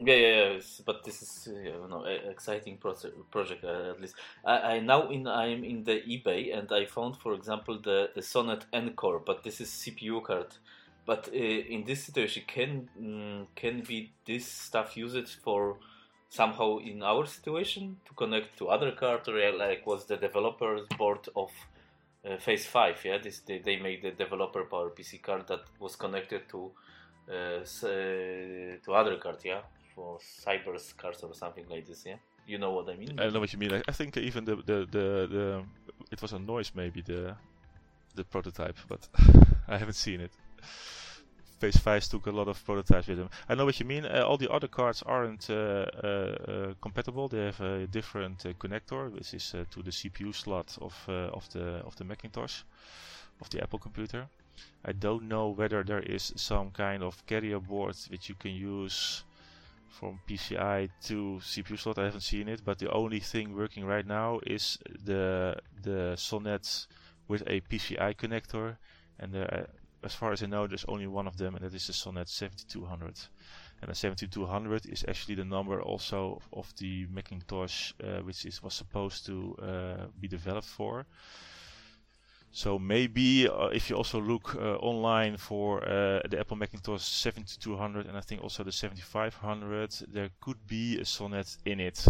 Yeah, yeah, yeah. But this is uh, you know exciting project uh, at least. I, I now in I'm in the eBay and I found, for example, the the Sonnet Encore, but this is CPU card but uh, in this situation, can um, can be this stuff used for somehow in our situation to connect to other card or like was the developers board of uh, Phase Five? Yeah, this they, they made the developer Power PC card that was connected to uh, uh, to other card. Yeah, for Cybers cards or something like this. Yeah. You know what I mean? I know what you mean. I think even the the, the, the it was a noise maybe the the prototype, but <laughs> I haven't seen it. Phase 5 took a lot of prototypes with them. I know what you mean. Uh, all the other cards aren't uh, uh, uh compatible. They have a different uh, connector, which is uh, to the CPU slot of of the of the Macintosh, of the Apple computer. I don't know whether there is some kind of carrier board which you can use from PCI to CPU slot. I haven't seen it, but the only thing working right now is the the Sonnet with a PCI connector, and the as far as I know, there's only one of them, and that is the Sonnet 7200. And the 7200 is actually the number also of the Macintosh, uh, which is was supposed to uh, be developed for. So maybe uh, if you also look uh, online for uh, the Apple Macintosh 7200 and I think also the 7500, there could be a Sonnet in it.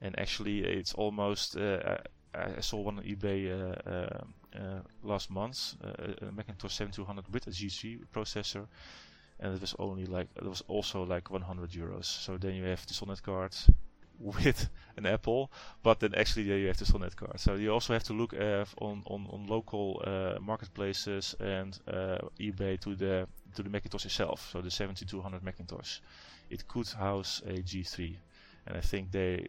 And actually, it's almost. Uh, I saw one on eBay last month, a Macintosh 7200 with a G3 processor, and it was only like it was also like 100 euros. So then you have the Sonnet card with an Apple, but then actually yeah, you have the Sonnet card. So you also have to look uh, on on on local uh, marketplaces and uh, eBay to the to the Macintosh itself. So the 7200 Macintosh, it could house a G3, and I think they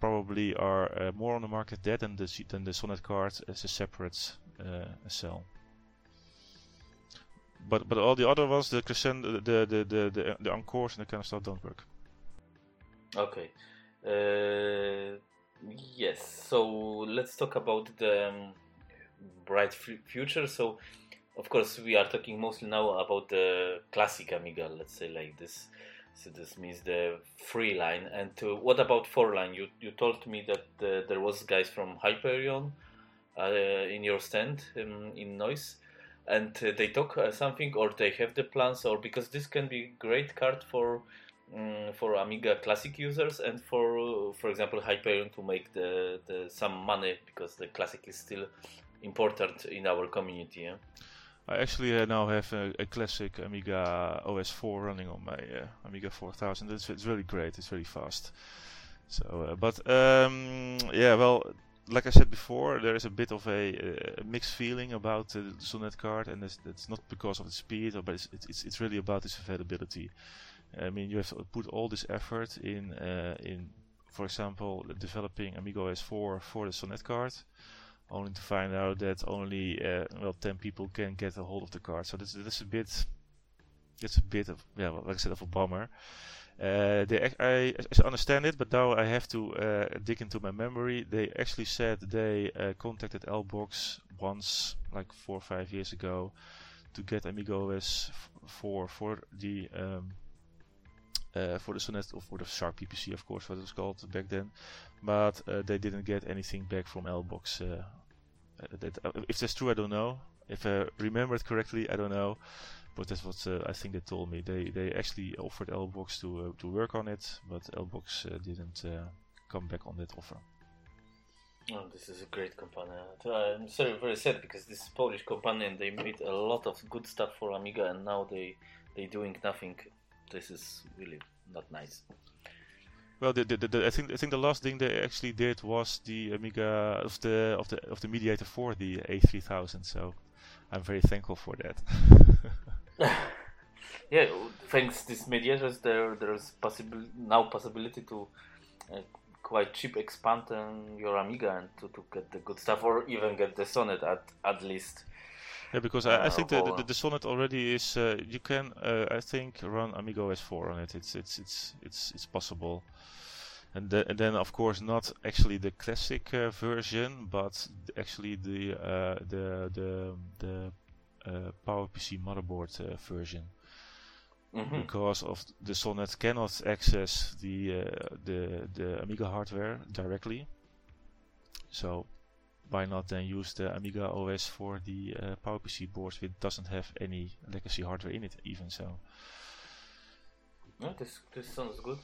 probably are uh, more on the market there than the than the Sonnet card as a separate uh, cell. But but all the other ones, the crescendo, the the the the, the encores and that kind of stuff don't work. Okay. Uh, yes. So let's talk about the um, bright future. So of course, we are talking mostly now about the classic Amiga, let's say like this. So this means the free line. And uh, what about four line? You you told me that uh, there was guys from Hyperion uh, in your stand in, in Neuss, and uh, they talk uh, something, or they have the plans, or because this can be great card for. Um, for Amiga Classic users and for, for example, Hyperion to make the, the some money because the Classic is still important in our community. Yeah? I actually uh, now have a, a, classic Amiga OS 4 running on my uh, Amiga 4000. It's, it's really great. It's really fast. So, uh, but um, yeah, well, like I said before, there is a bit of a, a mixed feeling about the Sonnet card, and it's, it's, not because of the speed, but it's, it's, it's really about its availability. I mean, you have put all this effort in, uh, in, for example, developing Amiga OS 4 for the Sonnet card only to find out that only uh, well 10 people can get a hold of the card. So this, this is a bit, it's a bit of yeah, like I said, of a bummer. Uh, they, I, I, understand it, but now I have to uh, dig into my memory. They actually said they uh, contacted Elbox once, like four or five years ago, to get Amiga OS for for the um, uh, for the Sonnet or for the Shark PPC, of course, what it was called back then. But uh, they didn't get anything back from Elbox uh, uh, that, if that's true, I don't know. If I remember it correctly, I don't know. But that's what I think they told me. They they actually offered Elbox to to work on it, but Elbox didn't come back on that offer. Oh, this is a great company. I'm sorry, very sad because this Polish company and they made a lot of good stuff for Amiga, and now they they doing nothing. This is really not nice. Well, the, the, the, I think I think the last thing they actually did was the Amiga of the of the of the Mediator 4, the A3000. So I'm very thankful for that. <laughs> yeah, thanks these mediators, there there's possible now possibility to uh, quite cheap expand your Amiga and to, to get the good stuff, or even get the Sonnet at at least. Yeah, because I, I uh, think the, the, the Sonnet already is. Uh, you can, uh, I think, run Amiga OS 4 on it. It's it's it's it's it's possible and, the, and, then of course not actually the classic uh, version, but actually the uh, the the the uh, PowerPC motherboard uh, version. Mm-hmm. Because of the Sonnet cannot access the uh, the the Amiga hardware directly, so why not then use the Amiga OS for the uh, PowerPC boards which doesn't have any legacy hardware in it even so. Yeah, this this sounds good.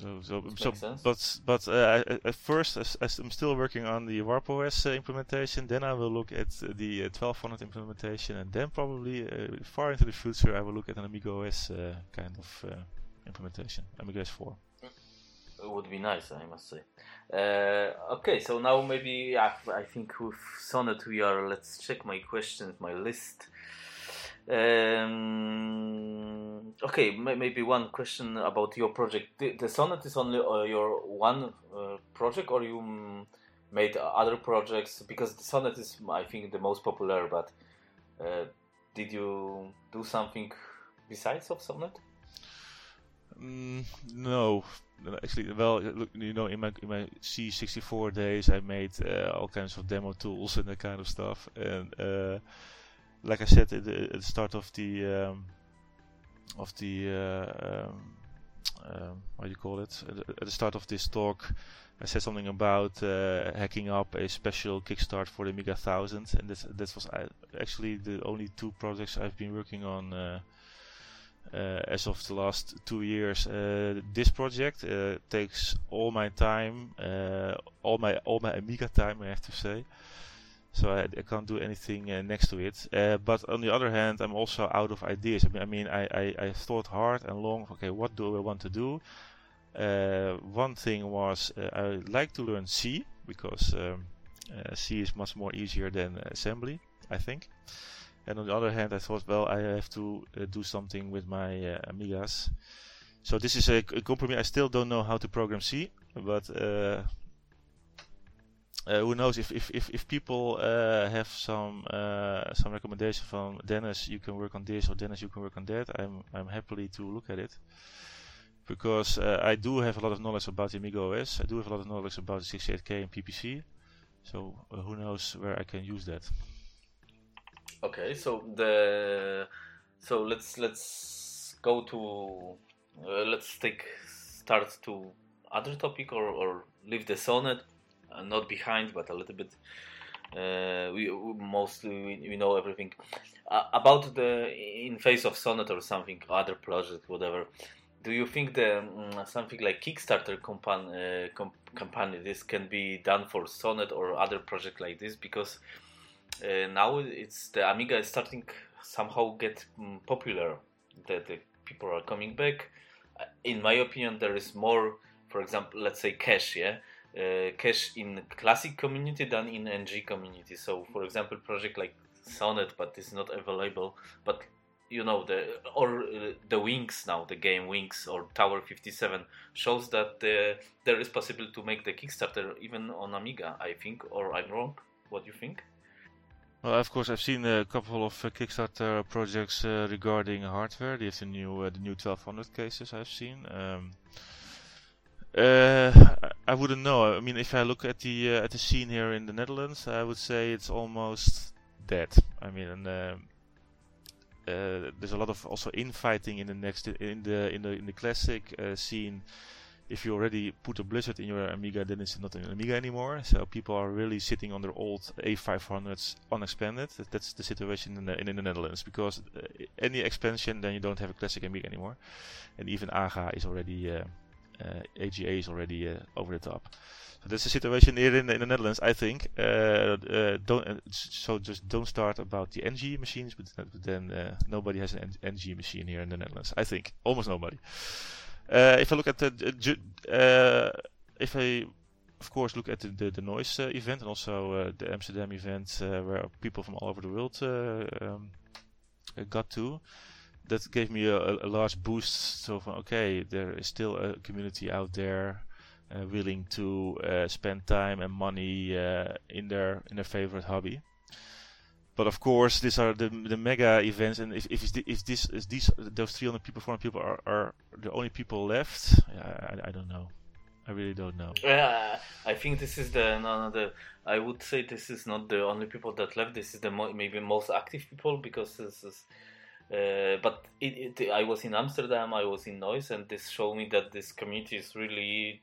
So, so, so but but uh, at first, as, as, I'm still working on the Warp OS uh, implementation, then I will look at the uh, 1200 implementation, and then probably uh, far into the future, I will look at an Amiga OS uh, kind of uh, implementation, Amiga OS 4. It would be nice, I must say. okay, so now maybe I, I think with Sonnet we are. Let's check my questions, my list. Um, okay, maybe one question about your project. The, the Sonnet is only uh, your one uh, project, or you made other projects? Because the Sonnet is, I think, the most popular. But uh, did you do something besides of Sonnet? Mm, no, actually, well, look, you know, in my in my C64 days, I made uh, all kinds of demo tools and that kind of stuff, and uh, like I said at the, at the start of the um, of the uh, um, um, what do you call it? At the start of this talk, I said something about uh, hacking up a special kickstart for the Amiga 1000, and that that was actually the only two projects I've been working on. Uh, uh, as of the last two years, uh, this project uh, takes all my time, uh, all my all my Amiga time, I have to say so I, I, can't do anything uh, next to it. Uh, but on the other hand, I'm also out of ideas. I mean, I, mean I, I, I thought hard and long. Okay, what do I want to do? Uh, one thing was uh, I like to learn C because um, uh, C is much more easier than assembly, I think. And on the other hand, I thought, well, I have to uh, do something with my Amigas. So this is a, a compromise. I still don't know how to program C, but uh, who knows if if if, if people uh, have some uh, some recommendation from Dennis, you can work on this, or Dennis, you can work on that. I'm I'm happily to look at it because uh, I do have a lot of knowledge about Amiga OS. I do have a lot of knowledge about the 68K and PPC. So uh, who knows where I can use that. Okay, so the so let's let's go to uh, let's take start to other topic or, or leave the sonnet uh, not behind but a little bit uh, we, we mostly we, we, know everything. Uh, about the in face of sonnet or something other project whatever do you think the um, something like kickstarter company, uh, comp- company this can be done for sonnet or other project like this? Because uh, now it's the amiga is starting somehow get um, popular that the people are coming back. Uh, in my opinion there is more for example let's say cash, yeah? Uh, cache in classic community than in ng community. So for example project like sonnet but it's not available. But you know the or uh, the wings now the game wings or tower 57 shows that uh, there is possible to make the kickstarter even on amiga i think or i'm wrong. What do you think well, of course, I've seen a couple of uh, Kickstarter projects uh, regarding hardware. There's the new uh, the new 1200 cases I've seen. Um, uh, I wouldn't know. I mean, if I look at the uh, at the scene here in the Netherlands, I would say it's almost dead. I mean, and, um, uh, there's a lot of also infighting in the next in the in the in the classic scene if you already put a Blizzard in your Amiga, then it's not an Amiga anymore. So people are really sitting on their old A500s unexpanded. That's the situation in the, in, the Netherlands because uh, any expansion, then you don't have a classic Amiga anymore. And even AGA is already, uh, uh, AGA is already uh, over the top. So that's the situation here in, in the Netherlands, I think. Uh, uh, don't so just don't start about the NG machines, but then nobody has an NG machine here in the Netherlands. I think almost nobody. Uh, if I look at the, uh, if I of course look at the, the, the Neuss uh, event and also uh, the Amsterdam event uh, where people from all over the world uh, um, got to. That gave me a, a, large boost. So, from, okay, there is still a community out there willing to spend time and money in their in their favorite hobby but of course, these are the the mega events, and if if, if this is these those 300 people, 400 people are, are the only people left, I, I don't know. I really don't know. Yeah, I think this is the no, no, the. I would say this is not the only people that left. This is the mo- maybe most active people because this is. Uh, but it, it, I was in Amsterdam, I was in Neuss, and this showed me that this community is really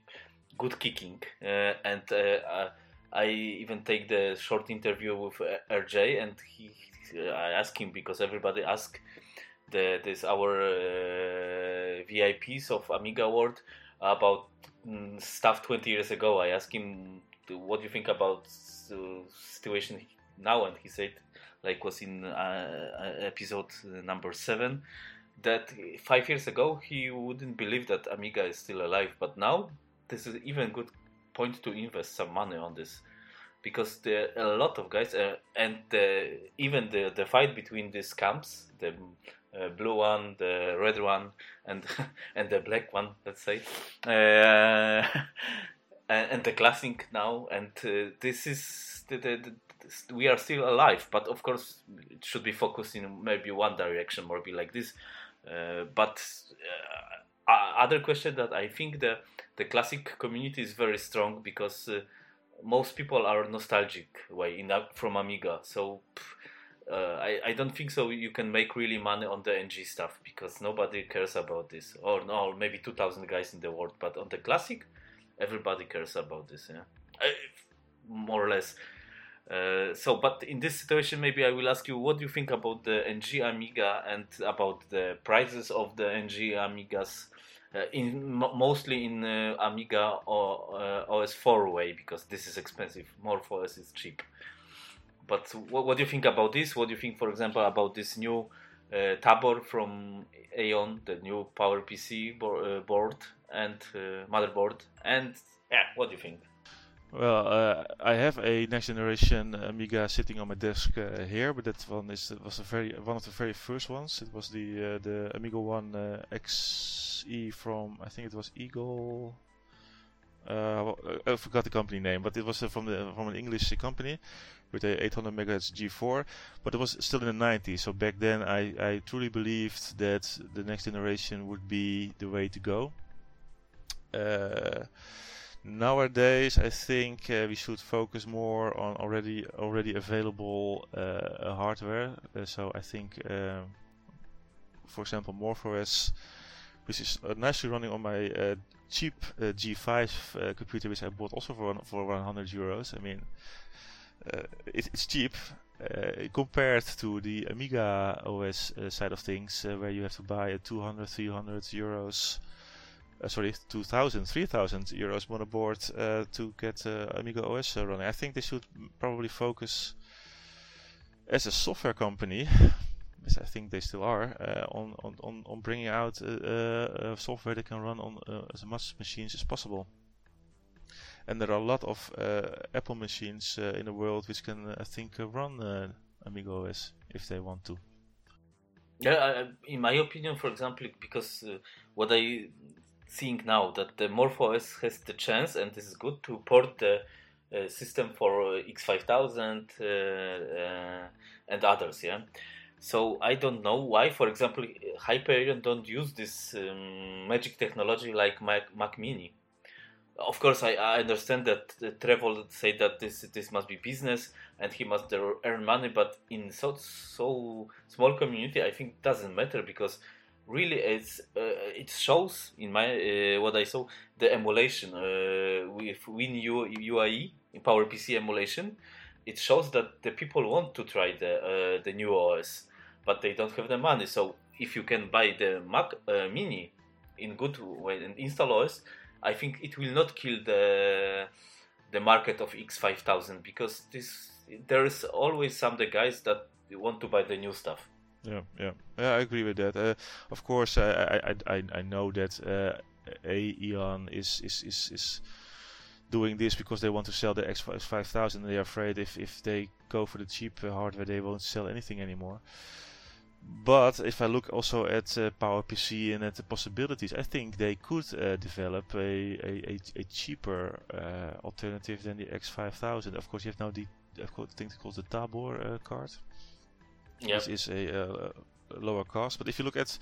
good kicking, uh, and uh, uh I even take the short interview with uh, RJ, and he, I ask him because everybody ask the this our uh, VIPs of Amiga World about mm, stuff 20 years ago. I asked him, "What do you think about the situation now?" And he said, like was in uh, episode number seven, that five years ago he wouldn't believe that Amiga is still alive, but now this is even good point to invest some money on this. Because there are a lot of guys uh, and the, even the, the fight between these camps the uh, blue one the red one and <laughs> and the black one let's say uh, <laughs> and, the classic now and uh, this is the, the, the, we are still alive but of course it should be focused in maybe one direction more be like this. Uh, but uh, other question that I think the the classic community is very strong because uh, most people are nostalgic way in from Amiga. So uh, I I don't think so. You can make really money on the NG stuff because nobody cares about this. Or no, maybe two thousand guys in the world, but on the classic, everybody cares about this. Yeah, I, more or less. Uh, so, but in this situation, maybe I will ask you, what do you think about the NG Amiga and about the prices of the NG Amigas uh, in mostly in uh, Amiga or uh, OS4 way because this is expensive. MorphOS is cheap. But what, what, do you think about this? What do you think, for example, about this new uh, Tabor from Aeon, the new PowerPC bo- uh, board and uh, motherboard? And yeah, what do you think? Well, uh, I have a next generation Amiga sitting on my desk uh, here, but that one is was very one of the very first ones. It was the uh, the Amiga One X E from I think it was Eagle. Uh, I forgot the company name, but it was uh, from the from an English company with a 800 megahertz G4. But it was still in the 90s, so back then I, I truly believed that the next generation would be the way to go. Uh, Nowadays, I think uh, we should focus more on already already available uh, hardware. Uh, so I think, um, for example, MorphOS, which is nicely running on my cheap G5 computer, which I bought also for one, for 100 euros. I mean, it, it's cheap, uh, compared to the Amiga OS uh, side of things, uh, where you have to buy a 200, 300 euros, sorry, 2000, 3000 euros motherboard to get Amiga OS running. I think they should probably focus as a software company yes, I think they still are, uh, on, on, on bringing out uh, uh, software that can run on as much machines as possible and there are a lot of uh, Apple machines uh, in the world which can, I think, uh, run Amiga OS if they want to. Yeah, in my opinion, for example, because what I think now that the MorphOS has the chance, and this is good, to port the uh, system for uh, X5000 uh, and others. Yeah, so I don't know why, for example, Hyperion don't use this um, magic technology like Mac, Mac Mini of course, I, I understand that uh, Trevor say that this this must be business and he must earn money, but in so so small community, I think doesn't matter because really it's uh, it shows in my uh, what I saw the emulation uh, with WinUAE in PowerPC emulation. It shows that the people want to try the uh, the new OS, but they don't have the money. So if you can buy the Mac uh, Mini in good way and install OS, I think it will not kill the the market of X5000 because this there is always some the guys that want to buy the new stuff. Yeah, yeah, yeah. I agree with that. Uh, of course, I I, I, I know that uh, Aeon is is is is doing this because they want to sell the X5000 and they're afraid if if they go for the cheap uh, hardware they won't sell anything anymore. But if I look also at uh, PowerPC and at the possibilities, I think they could uh, develop a, a, a, a cheaper uh, alternative than the X5000. Of course, you have now the I think it's called the Tabor uh, card, yep. which is a, uh, lower cost. But if you look at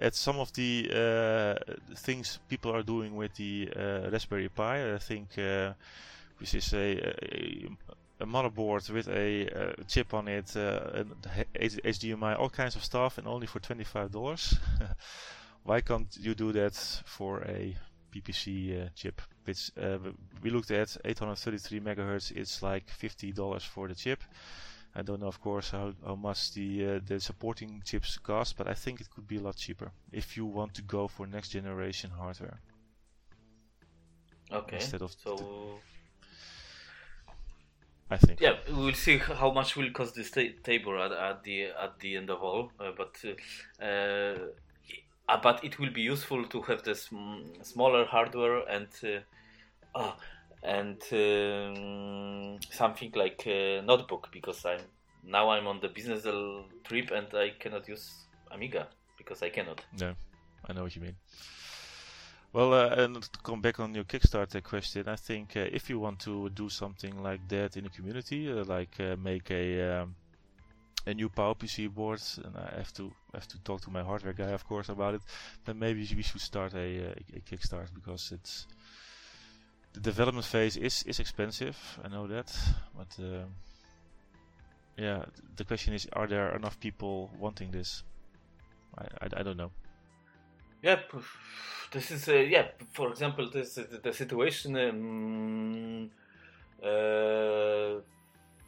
at some of the uh, things people are doing with the Raspberry Pi, I think which is a, a, a motherboard with a uh, chip on it, uh, HDMI, all kinds of stuff, and only for $25. <laughs> Why can't you do that for a PPC uh, chip? Which uh, we looked at 833 megahertz. It's like $50 for the chip. I don't know, of course, how, how much the uh, the supporting chips cost, but I think it could be a lot cheaper if you want to go for next generation hardware. Okay. Instead of so I think. Yeah, we'll see how much will cost this ta- Tabor at, at the at the end of all. Uh, but uh, uh, but it will be useful to have this smaller hardware and uh, ah, and um, something like a notebook because I'm now I'm on the business trip and I cannot use Amiga because I cannot. Yeah, I know what you mean. Well, uh, and to come back on your Kickstarter question, I think uh, if you want to do something like that in the community, uh, like uh, make a um, a new PowerPC board, and I have to have to talk to my hardware guy, of course, about it. Then maybe we should start a, uh, a Kickstarter because it's the development phase is is expensive. I know that, but um, yeah, the question is, are there enough people wanting this? I, I, I don't know. Yep this is uh, yeah. For example, this is the situation. Um, uh,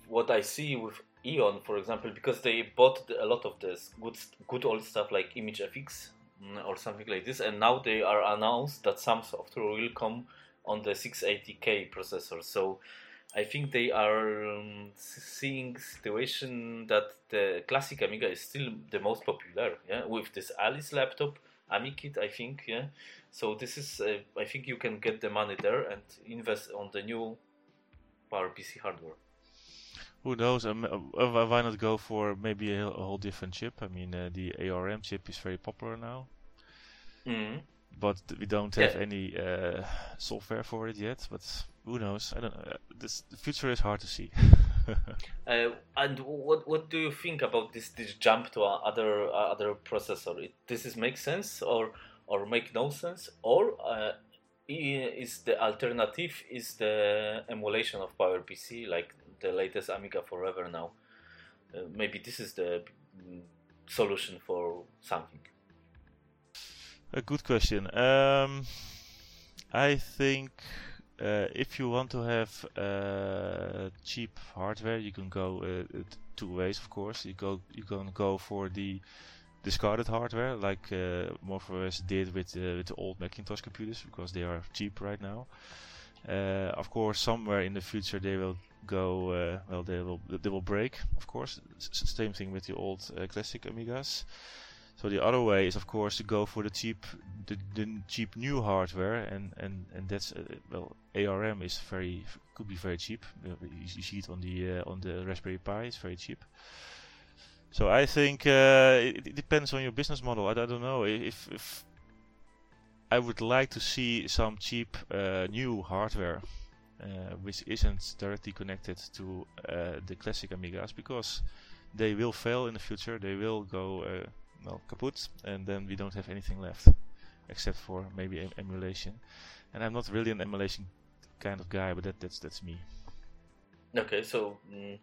what I see with Eon, for example, because they bought a lot of this good good old stuff like ImageFX mm, or something like this, and now they are announced that some software will come on the 680K processor. So I think they are um, seeing situation that the classic Amiga is still the most popular. Yeah, with this Alice laptop AmiKit, I think. Yeah. So this is, uh, I think you can get the money there and invest on the new PowerPC hardware. Who knows? Um, uh, why not go for maybe a, a whole different chip? I mean, uh, the ARM chip is very popular now. Mm-hmm. But we don't have yeah. any uh, software for it yet. But who knows? I don't know. Uh, this the future is hard to see. <laughs> uh, and what what do you think about this this jump to other uh, other processor? It, does this make sense or or make no sense, or uh, is the alternative is the emulation of PowerPC, like the latest Amiga Forever now. Uh, maybe this is the mm, solution for something. A good question. Um, I think uh, if you want to have uh, cheap hardware, you can go uh, two ways. Of course, you go you can go for the discarded hardware, like uh, MorphOS did with uh, with the old Macintosh computers, because they are cheap right now. Uh, of course, somewhere in the future they will go. Uh, well, they will they will break. Of course, S same thing with the old classic Amigas. So the other way is, of course, to go for the cheap, the, the cheap new hardware, and and and that's uh, well, ARM is very could be very cheap. You, you see it on the on the Raspberry Pi; it's very cheap. So I think uh, it, it, depends on your business model. I, I, don't know if, if I would like to see some cheap uh, new hardware uh, which isn't directly connected to uh, the classic Amigas because they will fail in the future. They will go uh, well kaput, and then we don't have anything left except for maybe em emulation. And I'm not really an emulation kind of guy, but that, that's that's me. Okay, so. Mm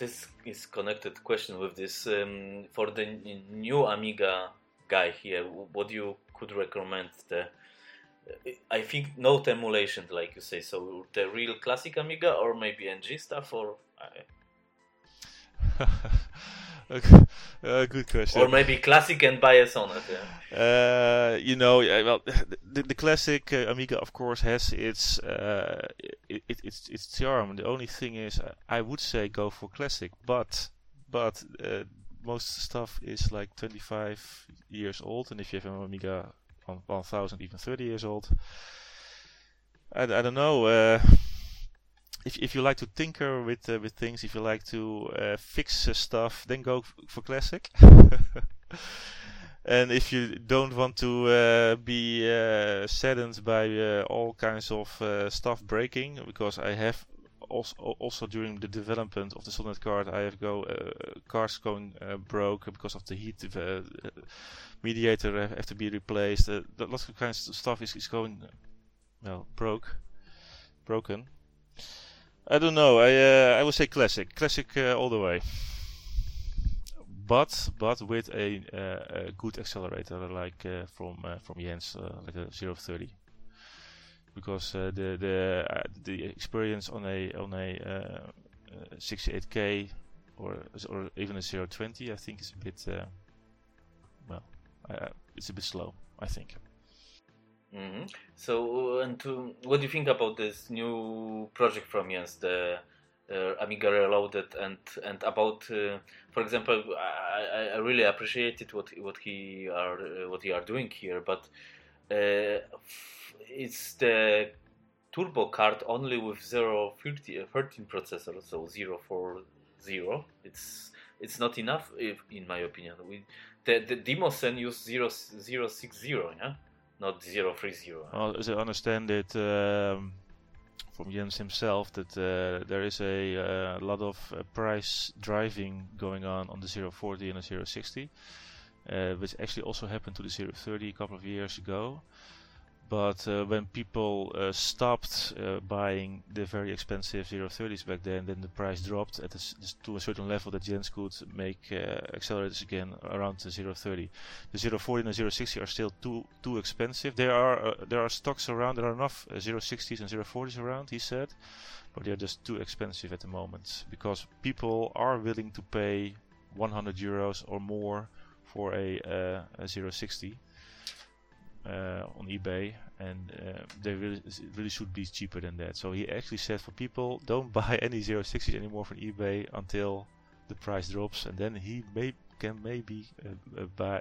this is connected question with this um, for the new Amiga guy here. What you could recommend? The I think no emulation, like you say. So the real classic Amiga, or maybe NG stuff, or. <laughs> uh, good question. Or maybe classic and bias on it. Yeah. Uh, you know, well, <laughs> the, the classic uh, Amiga, of course, has its uh, it, it, its its charm. The only thing is, I would say go for classic, but but uh, most stuff is like 25 years old, and if you have an Amiga 1000, even 30 years old, I, I don't know. If if you like to tinker with uh, with things, if you like to uh, fix uh, stuff, then go for classic. <laughs> and if you don't want to uh, be uh, saddened by uh, all kinds of stuff breaking, because I have also also during the development of the Solid card, I have go cards going broke because of the heat. mediator have, have, to be replaced. lots of kinds of stuff is, is going well broke, broken I don't know. I uh, I would say classic, classic uh, all the way. But but with a, uh, a good accelerator like uh, from uh, from Jens, uh, like a 030, because the the the experience on a on a 68k or or even a 020, I think is a bit well, it's a bit slow. I think. Mm-hmm. So, and to, what do you think about this new project from Jens, the uh, Amiga Reloaded, and and about, uh, for example, I, I really appreciated what what he are uh, what he are doing here, but uh, it's the turbo card only with 0 13 processor, so 040. It's it's not enough, if, in my opinion. We, the the Demoscene use 0, 060, yeah not 030. Well, as I understand it um, from Jens himself, that uh, there is a uh, lot of uh, price driving going on on the 040 and the 060, uh, which actually also happened to the 030 a couple of years ago. But uh, when people uh, stopped uh, buying the very expensive 030s back then, then the price dropped at to a certain level that Jens could make accelerators again around the 030. The 040 and the 060 are still too too expensive. There are there are stocks around. There are enough 060s and 040s around. He said, but they are just too expensive at the moment because people are willing to pay 100 euros or more for a, uh, a 060 uh, on eBay, and uh, they really, really should be cheaper than that. So he actually said for people, don't <laughs> buy any 060s anymore from eBay until the price drops, and then he may can maybe uh, buy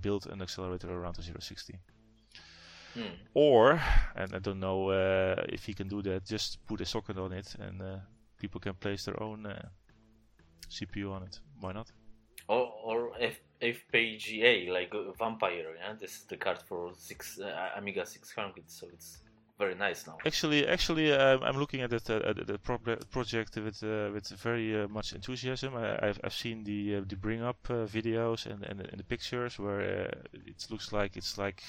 build an accelerator around the 060. Hmm. Or, and I don't know uh, if he can do that, just put a socket on it and uh, people can place their own uh, CPU on it. Why not? Or, or if FPGA like Vampire. Yeah, this is the card for six uh, Amiga 600, so it's very nice now. Actually, actually, uh, I'm looking at it, uh, the pro project with uh, with very uh, much enthusiasm. I, have I've seen the uh, the bring up videos and, and, and the pictures where it looks like it's like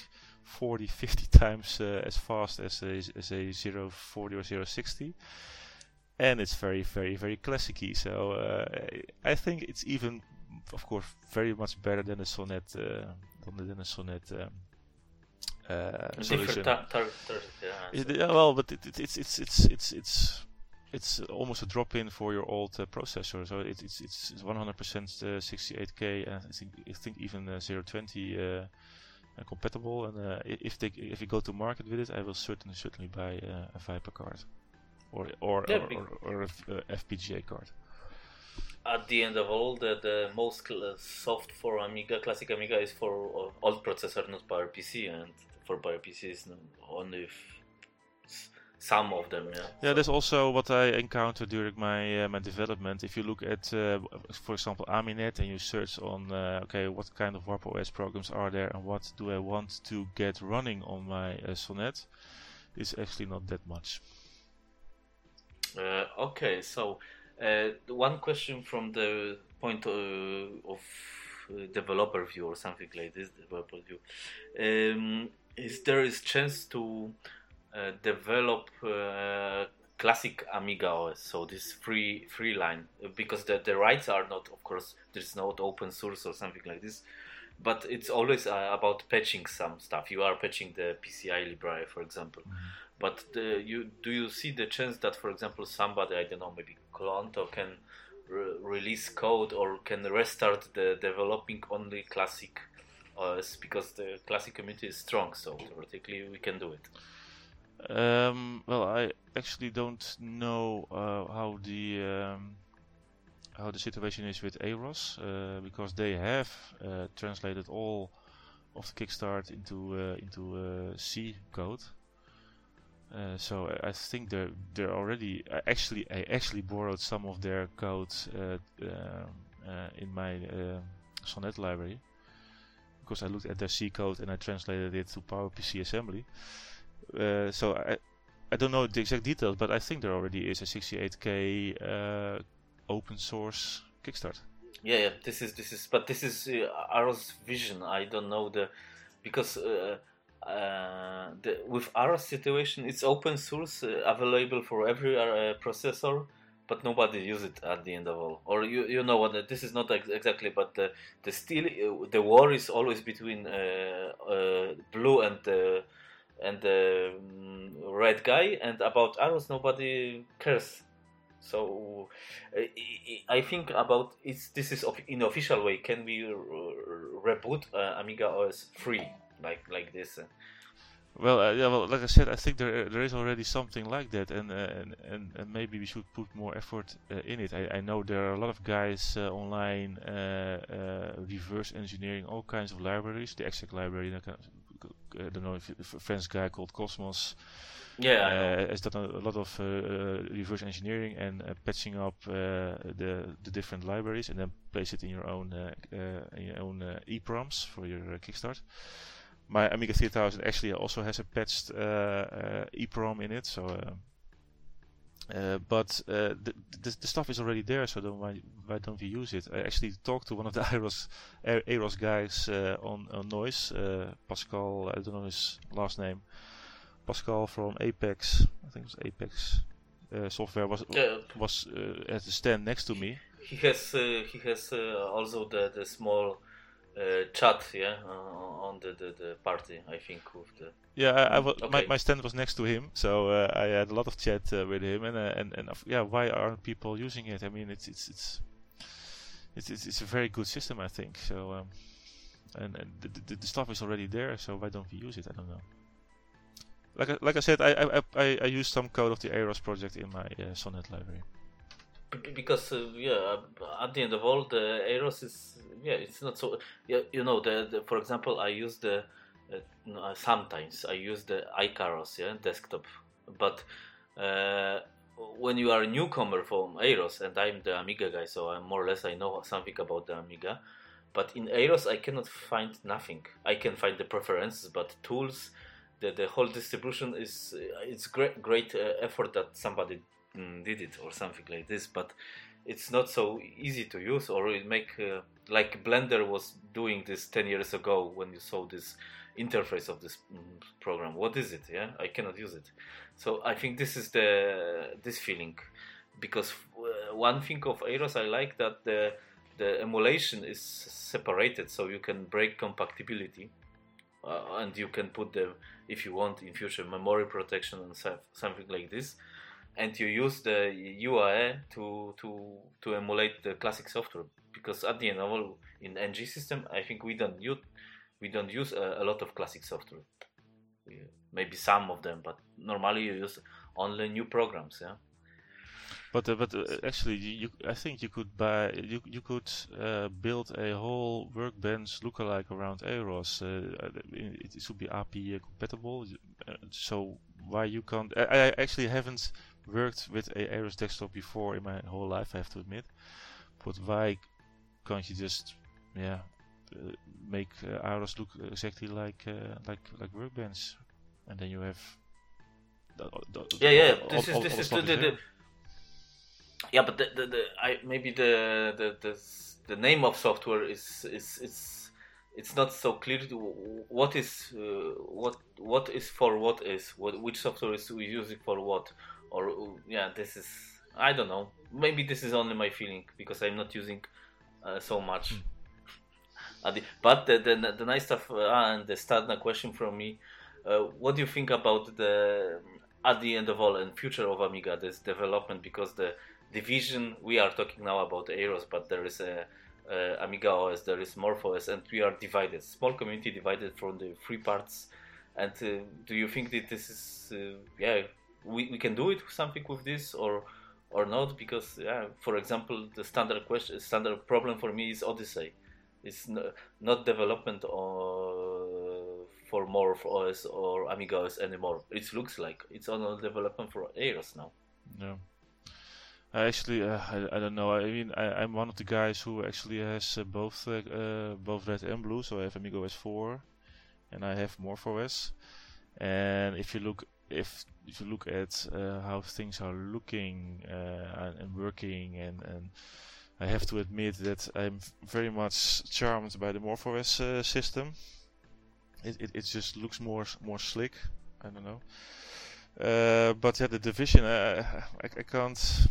40, <laughs> 50 times uh, as fast as a, as a 040 or 060. And it's very, very, very classicy. So uh, I think it's even, of course, very much better than the Sonnet, uh, than a Sonnet um, uh, solution. Tar- tar- tar- yeah, yeah, well, but it, it, it's it's it's it's it's it's almost a drop-in for your old uh, processor. So it, it's it's 100% uh, 68k, and I think I think even uh, 020 uh, compatible. And uh, if they if you go to market with it, I will certainly certainly buy uh, a Viper card, or or Yeah, or, or, or a uh, FPGA card. At the end of all, the, the most cl- soft for Amiga, classic Amiga, is for uh, old processor, not PowerPC, and for PowerPC is only f- some of them. Yeah. Yeah, that's also what I encountered during my uh, my development. If you look at, uh, for example, Aminet, and you search on, uh, okay, what kind of Warp OS programs are there, and what do I want to get running on my uh, Sonnet, it's actually not that much. Uh, okay, so uh, one question from the point uh, of uh, developer view or something like this, developer view. Um, is there is chance to uh, develop uh, classic Amiga OS, so this free free line, uh, because the, the rights are not, of course, there's not open source or something like this, but it's always uh, about patching some stuff. You are patching the PCI library, for example. But the, you do you see the chance that, for example, somebody I don't know, maybe Cloanto can re- release code or can restart the developing only classic OS because the classic community is strong, so theoretically we can do it. Um, well, I actually don't know uh, how the um, how the situation is with Aros uh, because they have uh, translated all of the Kickstart into uh, into uh, C code. Uh, so I, think they're they're already. I actually I actually borrowed some of their codes uh, um, uh, in my uh, Sonnet library because I looked at their C code and I translated it to PowerPC assembly. Uh, so I I don't know the exact details, but I think there already is a 68k uh, open source Kickstart. Yeah, yeah. This is this is, but this is uh, vision. I don't know the because uh, uh, the, with Aros situation, it's open source, uh, available for every uh, processor, but nobody use it at the end of all. Or you you know what? This is not ex- exactly, but the the still uh, the war is always between uh, uh, blue and the and the um, red guy, and about Aros nobody cares. So uh, I- think about it's this is in official way. Can we reboot uh, Amiga OS free like like this? Well, uh, yeah, well, like I said, I think there there is already something like that, and uh, and, and and maybe we should put more effort uh, in it. I, I know there are a lot of guys uh, online uh, uh, reverse engineering all kinds of libraries. The exec library, uh, I don't know if, a French guy called Cosmos Yeah, uh, has done a, lot of uh, uh, reverse engineering and uh, patching up uh, the the different libraries, and then place it in your own uh, uh, in your own uh, EPROMs for your uh, Kickstart. My Amiga 3000 actually also has a patched uh, uh, EPROM in it, so. Uh, uh, but uh, the, the the stuff is already there, so why why don't we use it? I actually talked to one of the <laughs> Aros A- Aros guys uh, on on Noise, uh, Pascal. I don't know his last name. Pascal from Apex, I think it was Apex uh, software was was uh, at the stand next to me. He has uh, he has uh, also the the small uh, chat yeah uh, on the, the the party I think with the Yeah, I, I wa- my Okay. my stand was next to him, so uh, I had a lot of chat uh, with him, and uh, and and yeah, why aren't people using it? I mean, it's it's it's it's it's, it's a very good system, I think. So um, and and the, the, the stuff is already there, so why don't we use it? I don't know. Like I, like I said, I I, I, I used some code of the Aros project in my uh, Sonnet library. Because uh, yeah at the end of all the Aros is yeah it's not so yeah, you know the, the for example I use the uh, sometimes I use the Icaros yeah desktop. But uh, when you are a newcomer from Aros and I'm the Amiga guy so I'm more or less I know something about the Amiga. But in Aros I cannot find nothing. I can find the preferences but tools the, the whole distribution is it's great great uh, effort that somebody did it or something like this but it's not so easy to use, or it make uh, like Blender was doing this 10 years ago when you saw this interface of this mm, program. What is it? Yeah, I cannot use it. So I think this is the this feeling because uh, one thing of Aros I like that the the emulation is separated, so you can break compatibility. Uh, and you can put them if you want in future memory protection and something like this and you use the UAE to to to emulate the classic software because at the end of all in NG system I think we don't use we don't use a, a lot of classic software maybe some of them but normally you use only new programs yeah but uh, but uh, actually, you I think you could buy you you could uh, build a whole workbench lookalike around Aros. Uh, it, it should be API compatible. Uh, so why you can't? I, I, actually haven't worked with a Aros desktop before in my whole life. I have to admit. But why can't you just yeah uh, make uh, Aros look exactly like uh, like like Workbench, and then you have the, the, yeah, yeah. This all, is this is the, the, yeah, but the, the, the I maybe the, the the the name of software is is it's it's not so clear what is uh, what what is for what is what which software is we using for what or yeah this is I don't know maybe this is only my feeling because I'm not using uh, so much. Mm. but the, the, the nice stuff uh, and the standard question from me, uh, what do you think about the at the end of all and future of Amiga this development because the division we are talking now about Aros, but there is a uh, Amiga OS, there is MorphOS, and we are divided. Small community divided from the three parts. And uh, do you think that this is, uh, yeah, we, we can do it something with this or or not? Because yeah, for example, the standard question, standard problem for me is Odyssey. It's no, not development or, for MorphOS or Amiga OS anymore. It looks like it's only development for Aros now. Yeah. Actually, uh, I, I don't know. I mean, I, I'm one of the guys who actually has uh, both uh, both red and blue. So I have Amiga OS 4, and I have MorphOS. And if you look if if you look at uh, how things are looking uh, and, working, and, and I have to admit that I'm very much charmed by the MorphOS system. It, it it just looks more more slick. I don't know. but yeah, the division, I, I can't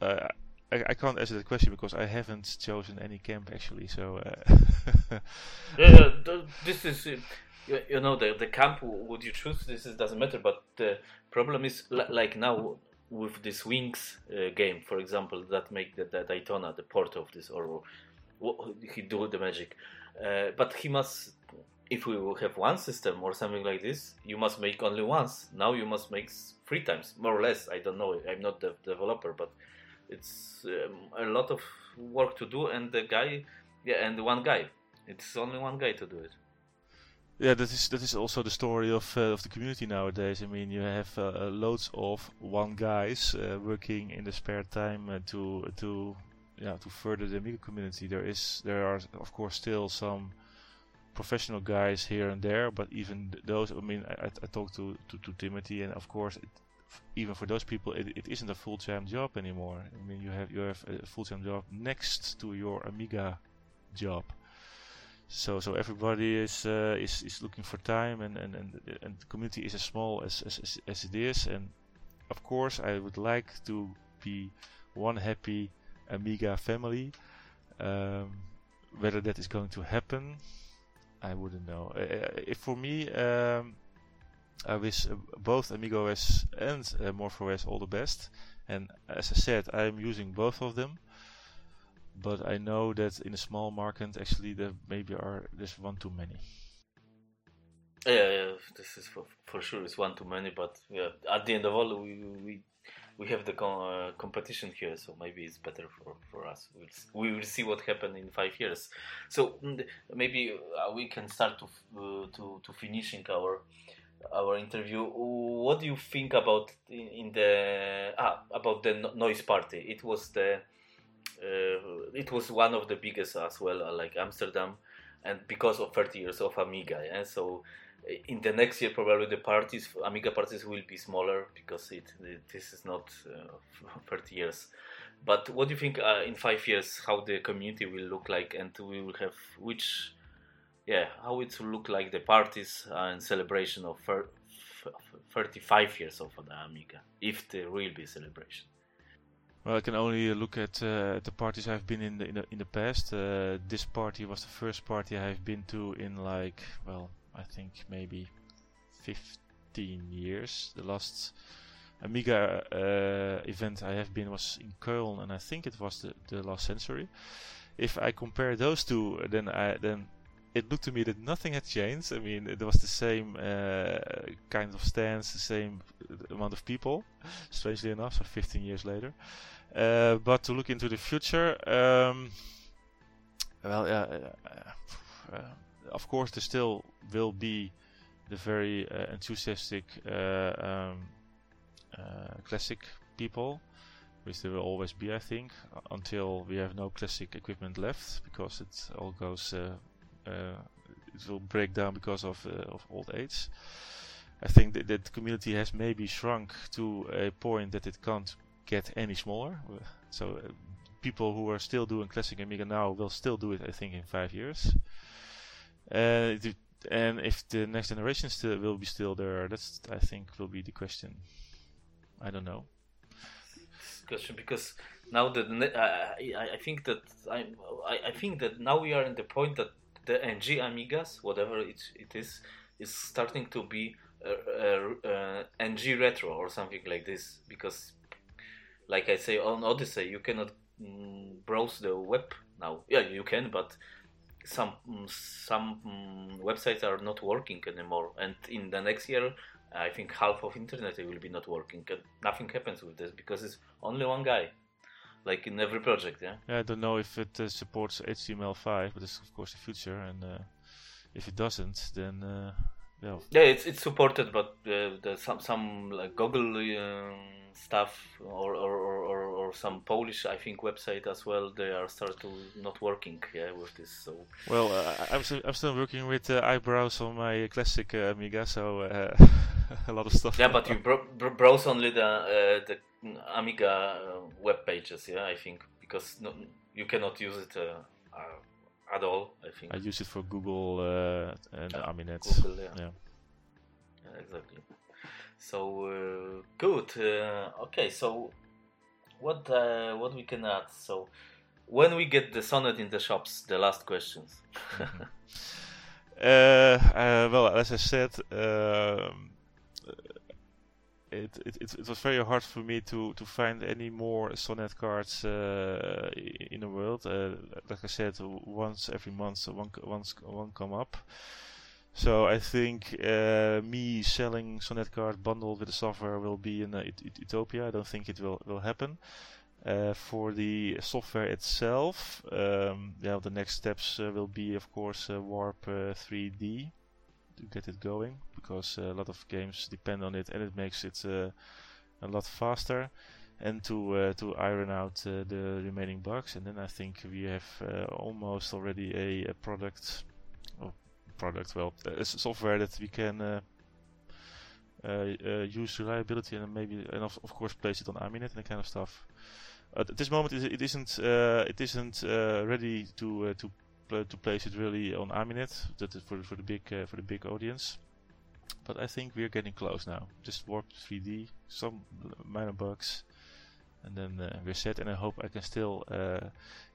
uh, I, I can't answer that question because I haven't chosen any camp actually. So uh <laughs> yeah, this is you, know the the camp would you choose? This is, doesn't matter. But the problem is like now with this Wings uh, game, for example, that make the, the Daytona the port of this or he do the magic. Uh, but he must if we will have one system or something like this, you must make only once. Now you must make three times, more or less. I don't know. I'm not the developer, but it's um, a lot of work to do, and the guy, yeah, and one guy. It's only one guy to do it. Yeah, that is that is also the story of uh, of the community nowadays. I mean, you have uh, uh loads of one guys uh, working in the spare time uh, to to yeah to further the Amiga community. There is there are of course still some professional guys here and there, but even those. I mean, I, I talked to, to to Timothy, and of course it, even for those people, it, it isn't a full-time job anymore. I mean, you have you have a full-time job next to your Amiga job. So so everybody is uh, is is looking for time, and and and, and the community is as small as, as as it is. And of course, I would like to be one happy Amiga family. Um, whether that is going to happen, I wouldn't know. Uh, if for me. Um, I wish uh, both AmigaOS and uh, MorphOS all the best. And as I said, I'm using both of them. But I know that in a small market, actually, there maybe are there's one too many. Yeah, yeah, this is for, for sure. It's one too many, but yeah, at the end of all, we we we have the uh, competition here, so maybe it's better for, for us. We'll, we will see what happens in five years. So mm, maybe uh, we can start to uh, to to finishing our our interview. What do you think about in the ah, about the noise party? It was the uh, it was one of the biggest as well, uh, like Amsterdam, and because of 30 years of Amiga. Yeah? So in the next year probably the parties amiga parties will be smaller because it, it this is not uh, <laughs> 30 years but what do you think uh, in five years how the community will look like and we will have which yeah how it will look like the parties and celebration of 35 years of the amiga if there will be celebration well, I can only look at uh, the parties I've been in the in the, in the past. Uh, this party was the first party I've been to in like well I think maybe 15 years. The last Amiga uh, event I have been was in Köln, and I think it was the, the last century. If I compare those two, then I then it looked to me that nothing had changed. I mean, it was the same uh, kind of stands, the same amount of people. Strangely enough, so 15 years later. Uh, but to look into the future, um, well, uh, uh of course, there still will be the very uh, enthusiastic uh, um, uh, classic people, which there will always be, I think, until we have no classic equipment left, because it all goes, it will break down because of of old age. I think that that community has maybe shrunk to a point that it can't get any smaller. So uh, people who are still doing classic Amiga now will still do it, I think, in five years. Uh, and if the next generation still will be still there, that's I think will be the question. I don't know. Question because now that uh, I, I think that I, I, I think that now we are in the point that the NG Amigas, whatever it, it is, is starting to be uh, uh, uh NG retro or something like this. Because, like I say on Odyssey, you cannot mm, browse the web now. Yeah, you can, but some mm, some mm, websites are not working anymore, and in the next year, I think half of internet will be not working, nothing happens with this because it's only one guy, like in every project. Yeah. Yeah, I don't know if it uh, supports HTML5, but it's of course the future, and uh, if it doesn't, then. Uh, yeah. yeah, it's it's supported, but uh, the, some some like Google um, stuff or, or, or, or, some Polish I think website as well they are start to not working yeah with this so well uh, I'm, still, I'm still working with uh, IBrowse on my classic uh, Amiga so uh, <laughs> a lot of stuff yeah but you br- browse only the uh, the Amiga uh, web pages yeah I think because no, you cannot use it at all I think I use it for Google and yeah, Aminet Google, yeah. yeah. yeah exactly so uh, good. Uh, okay, so what uh, what we can add? So when we get the sonnet in the shops, the last questions. <laughs> Uh, uh, well, as I said, um, it, it, it, it was very hard for me to, to find any more Sonnet cards uh, in the world. like I said, once every month, one once one come up. So I think uh, me selling Sonnet card bundled with the software will be in uh, utopia. I don't think it will will happen. Uh, for the software itself, um, yeah, the next steps uh, will be, of course, uh, Warp 3D uh, to get it going, because uh, a lot of games depend on it, and it makes it uh, a lot faster. And to uh, to iron out the remaining bugs, and then I think we have almost already a, a product oh, product. Well, it's software that we can uh, uh, use reliability and maybe and of, of course place it on Aminet and that kind of stuff. at this moment, it, isn't it isn't ready to to to place it really on Aminet. That is for for the big for the big audience but I think we're getting close now. Just warp 3D, some minor bugs, and then uh, we're set. And I hope I can still uh,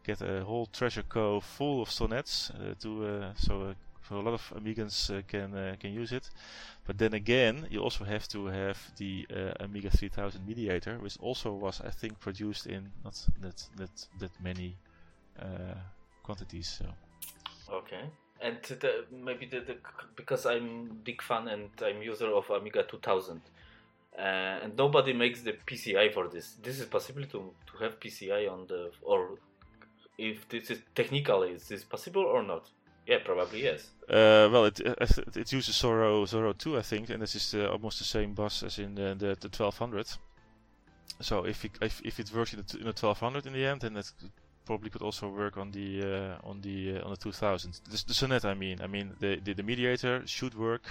get a whole treasure cove full of sonnets uh, to so so a lot of Amigans uh, can uh, can use it. But then again, you also have to have the uh, Amiga 3000 mediator, which also was, I think, produced in not that that that many quantities. So. Okay. And the, maybe the, the, because I'm big fan and I'm user of Amiga 2000, uh, and nobody makes the PCI for this. This is possible to, to have PCI on the or if this is technically is this possible or not? Yeah, probably yes. Uh, well, it, it, it uses Zorro Zorro 2, I think, and this is uh, almost the same bus as in the, the, the 1200. So if it, if, if it works in the, in the 1200 in the end, then it probably could also work on the uh, on the uh, on the 2000. The, the Sonnet, I mean, I mean the, the, the mediator should work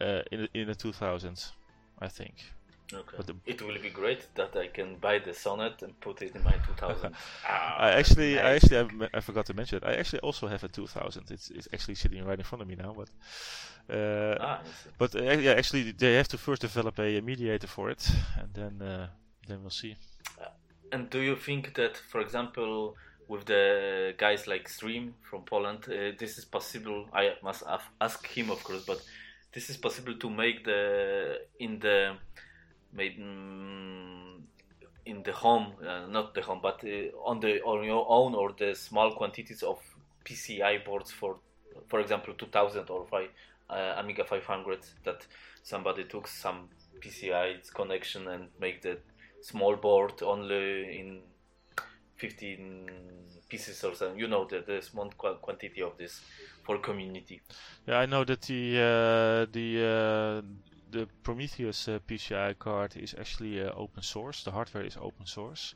uh, in the, in the 2000s, I think. Okay. But the- it will be great that I can buy the Sonnet and put it in my 2000. <laughs> Ah, I actually, I actually, I, I forgot to mention it. I actually also have a 2000. It's it's actually sitting right in front of me now, but. Uh, Ah, But uh, yeah, actually, they have to first develop a, mediator for it, and then uh, then we'll see. And do you think that, for example, with the guys like Stream from Poland, uh, this is possible? I must ask him, of course, but this is possible to make the in the maybe mm, in the home, uh, not the home, but uh, on the on your own or the small quantities of PCI boards for, for example, 2000 or five, uh, Amiga 500 that somebody took some PCI connection and make the small board only in 15 pieces or something. You know the, the small qu- quantity of this for community. Yeah, I know that the uh, the uh, the Prometheus uh, PCI card is actually uh, open source. The hardware is open source,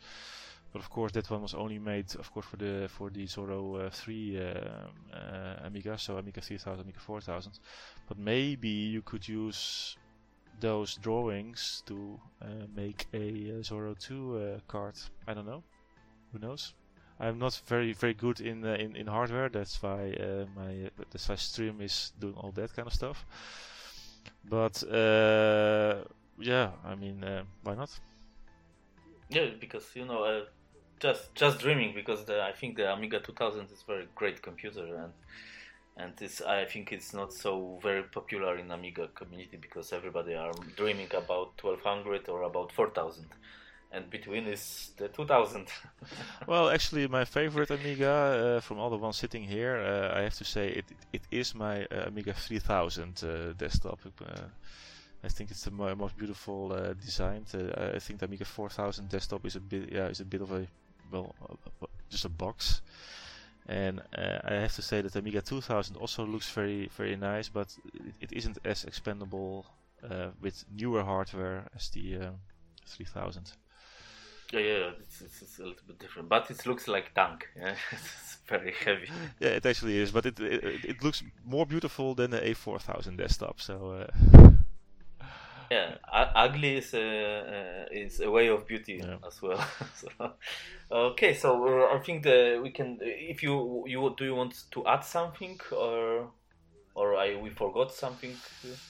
but of course that one was only made, of course, for the for the Zorro uh, 3 um, uh, Amiga, so Amiga 3000, Amiga 4000. But maybe you could use those drawings to uh, make a uh, Zorro 2 uh, card. I don't know. Who knows? I'm not very very good in uh, in, in hardware. That's why my that's why stream is doing all that kind of stuff. But uh, yeah, I mean, why not? Yeah, because you know, just just dreaming because the, I think the Amiga 2000 is very great computer and and this I think it's not so very popular in Amiga community because everybody are dreaming about 1200 or about 4000 and between is the 2000 <laughs> Well, actually, my favorite Amiga uh, from all the ones sitting here, uh, I have to say it it is my uh, Amiga 3000 uh, desktop. Uh, I think it's the mo- most beautiful uh, designed. I think the Amiga 4000 desktop is a bit yeah is a bit of a well just a box. And uh, I have to say that the Amiga 2000 also looks very very nice, but it, it isn't as expandable uh, with newer hardware as the uh, 3000. yeah yeah it's, it's, it's a little bit different but it looks like tank yeah <laughs> it's very heavy Yeah, it actually is, but it it, it- it looks more beautiful than the A4000 desktop. So uh, Yeah, ugly is a, uh, is a way of beauty Yeah. as well. <laughs> so, okay, so uh, I think the we can. If you you do you want to add something or or I we forgot something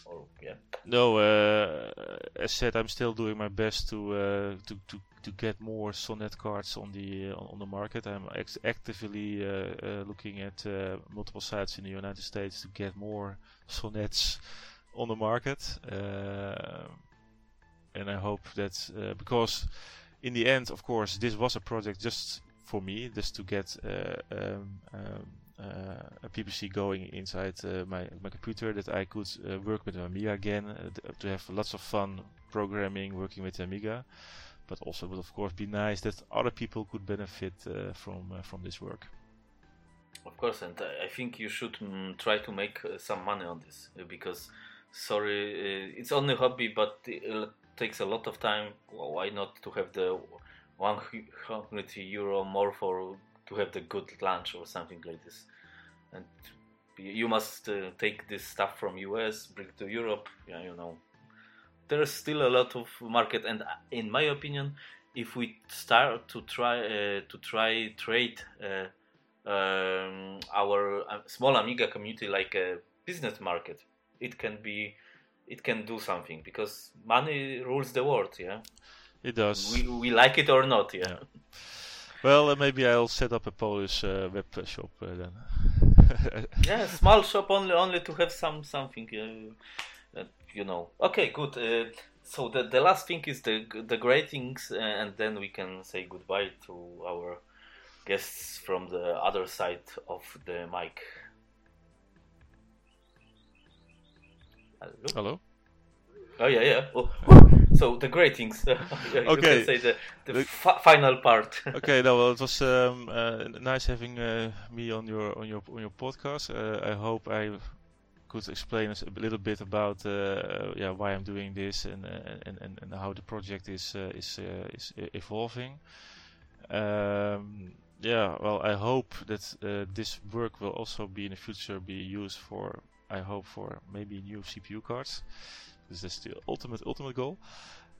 or yeah no, uh, as said, I'm still doing my best to uh, to, to to get more Sonnet cards on the uh, on the market. I'm ex- actively uh, uh, looking at uh, multiple sites in the United States to get more Sonnets on the market. Uh, and I hope that uh, because in the end, of course, this was a project just for me, just to get uh, um, um, a PPC going inside my my computer, that I could work with Amiga again, to have lots of fun programming, working with Amiga. But also, would of course be nice that other people could benefit uh, from uh, from this work. of course and I think you should mm, try to make uh, some money on this because sorry uh, it's only hobby but it uh, takes a lot of time. Well, why not to have the 100 euro more for to have the good lunch or something like this? And you must uh, take this stuff from US bring to Europe yeah you know. There's still a lot of market and uh, in my opinion if we start to try uh, to try trade uh, um, our small Amiga community like a business market, it can be, it can do something because money rules the world. Yeah, It does. we, we like it or not. Yeah, Yeah. well, uh, maybe I'll set up a Polish uh, web shop uh, then. <laughs> yeah, small shop only only to have some something. Uh, you know. Okay, good. Uh, so the the last thing is the the gratings, uh, and then we can say goodbye to our guests from the other side of the mic. Hello. Hello. Oh yeah, yeah. Oh, <laughs> so the. <laughs> Yeah, you Okay. can say the the The- fi- final part. <laughs> okay, no, well, it was um, uh, nice having uh, me on your on your on your podcast. Uh, I hope I could explain us a little bit about uh, yeah why I'm doing this and uh, and, and, and how the project is uh, is uh, is evolving. Um, yeah, well, I hope that uh, this work will also be in the future be used for I hope for maybe new CPU cards. This is the ultimate ultimate goal.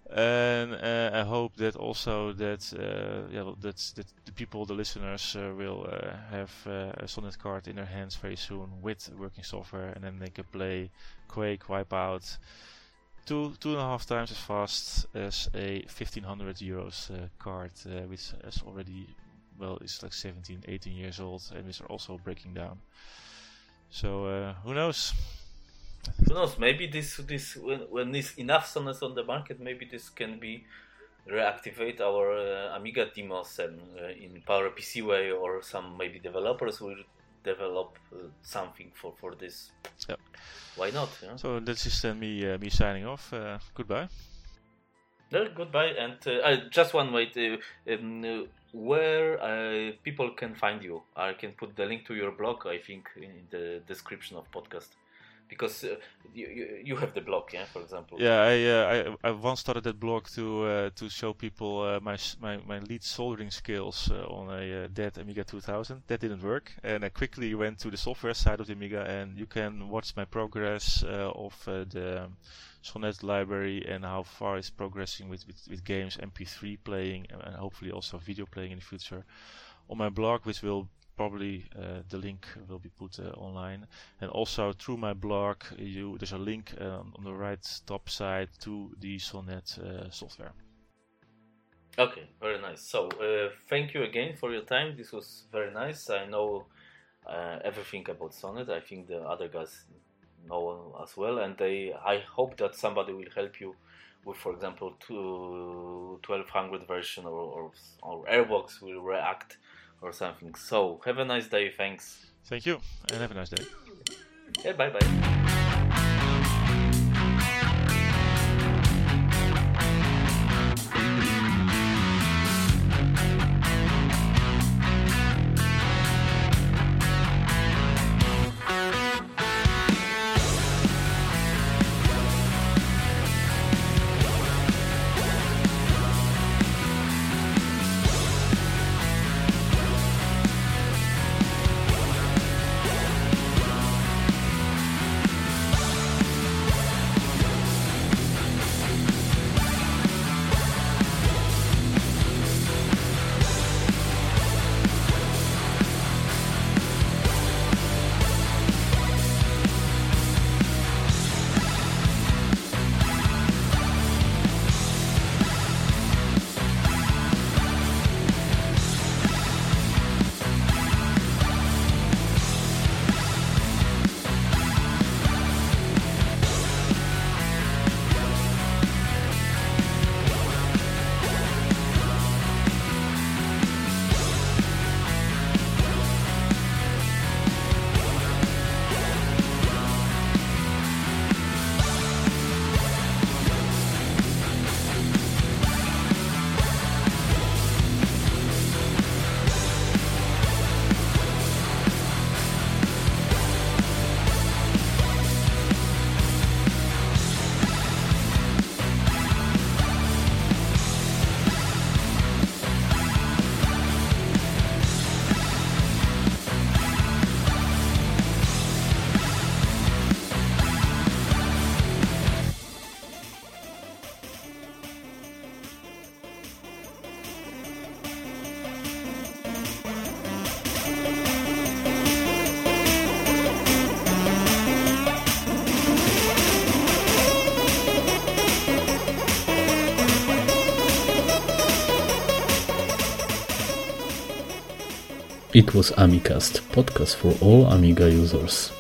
And uh, I hope that also that uh, yeah that that the people, the listeners, uh, will uh, have uh, a Sonnet card in their hands very soon with working software, and then they can play Quake, Wipeout, two two and a half times as fast as a 1500 euros uh, card, which is already well, it's like 17, 18 years old, and is also breaking down. So who knows? who knows? Maybe this this when when there's enough sonnets on the market, maybe this can be reactivate our uh, Amiga demos and uh, in PowerPC way, or some maybe developers will develop uh, something for for this. Yep. Why not? Yeah? So this is then me uh, me signing off. Uh, goodbye. Well, goodbye, and uh, just one way. To, Um, where uh, people can find you, I can put the link to your blog. I think in the description of podcast because uh, you, you have the blog, yeah, for example. Yeah, I uh, I, I once started that blog to uh, to show people uh, my, my my lead soldering skills uh, on a uh, dead Amiga 2000. That didn't work, and I quickly went to the software side of the Amiga, and you can watch my progress of the Sonnet library and how far it's progressing with, with, with games, MP3 playing, and hopefully also video playing in the future on my blog, which will probably uh, the link will be put uh, online. And also through my blog you there's a link uh, on the right top side to the sonnet uh, software. Okay very nice. So uh, thank you again for your time. This was very nice. I know uh, everything about sonnet. I think the other guys know as well. And they i hope that somebody will help you with for example two, 1200 version or, or, or Elbox will react or something. So have a nice day. Thanks. Thank you, and have a nice day. Yeah, bye bye. Was Amicast, podcast for all Amiga users.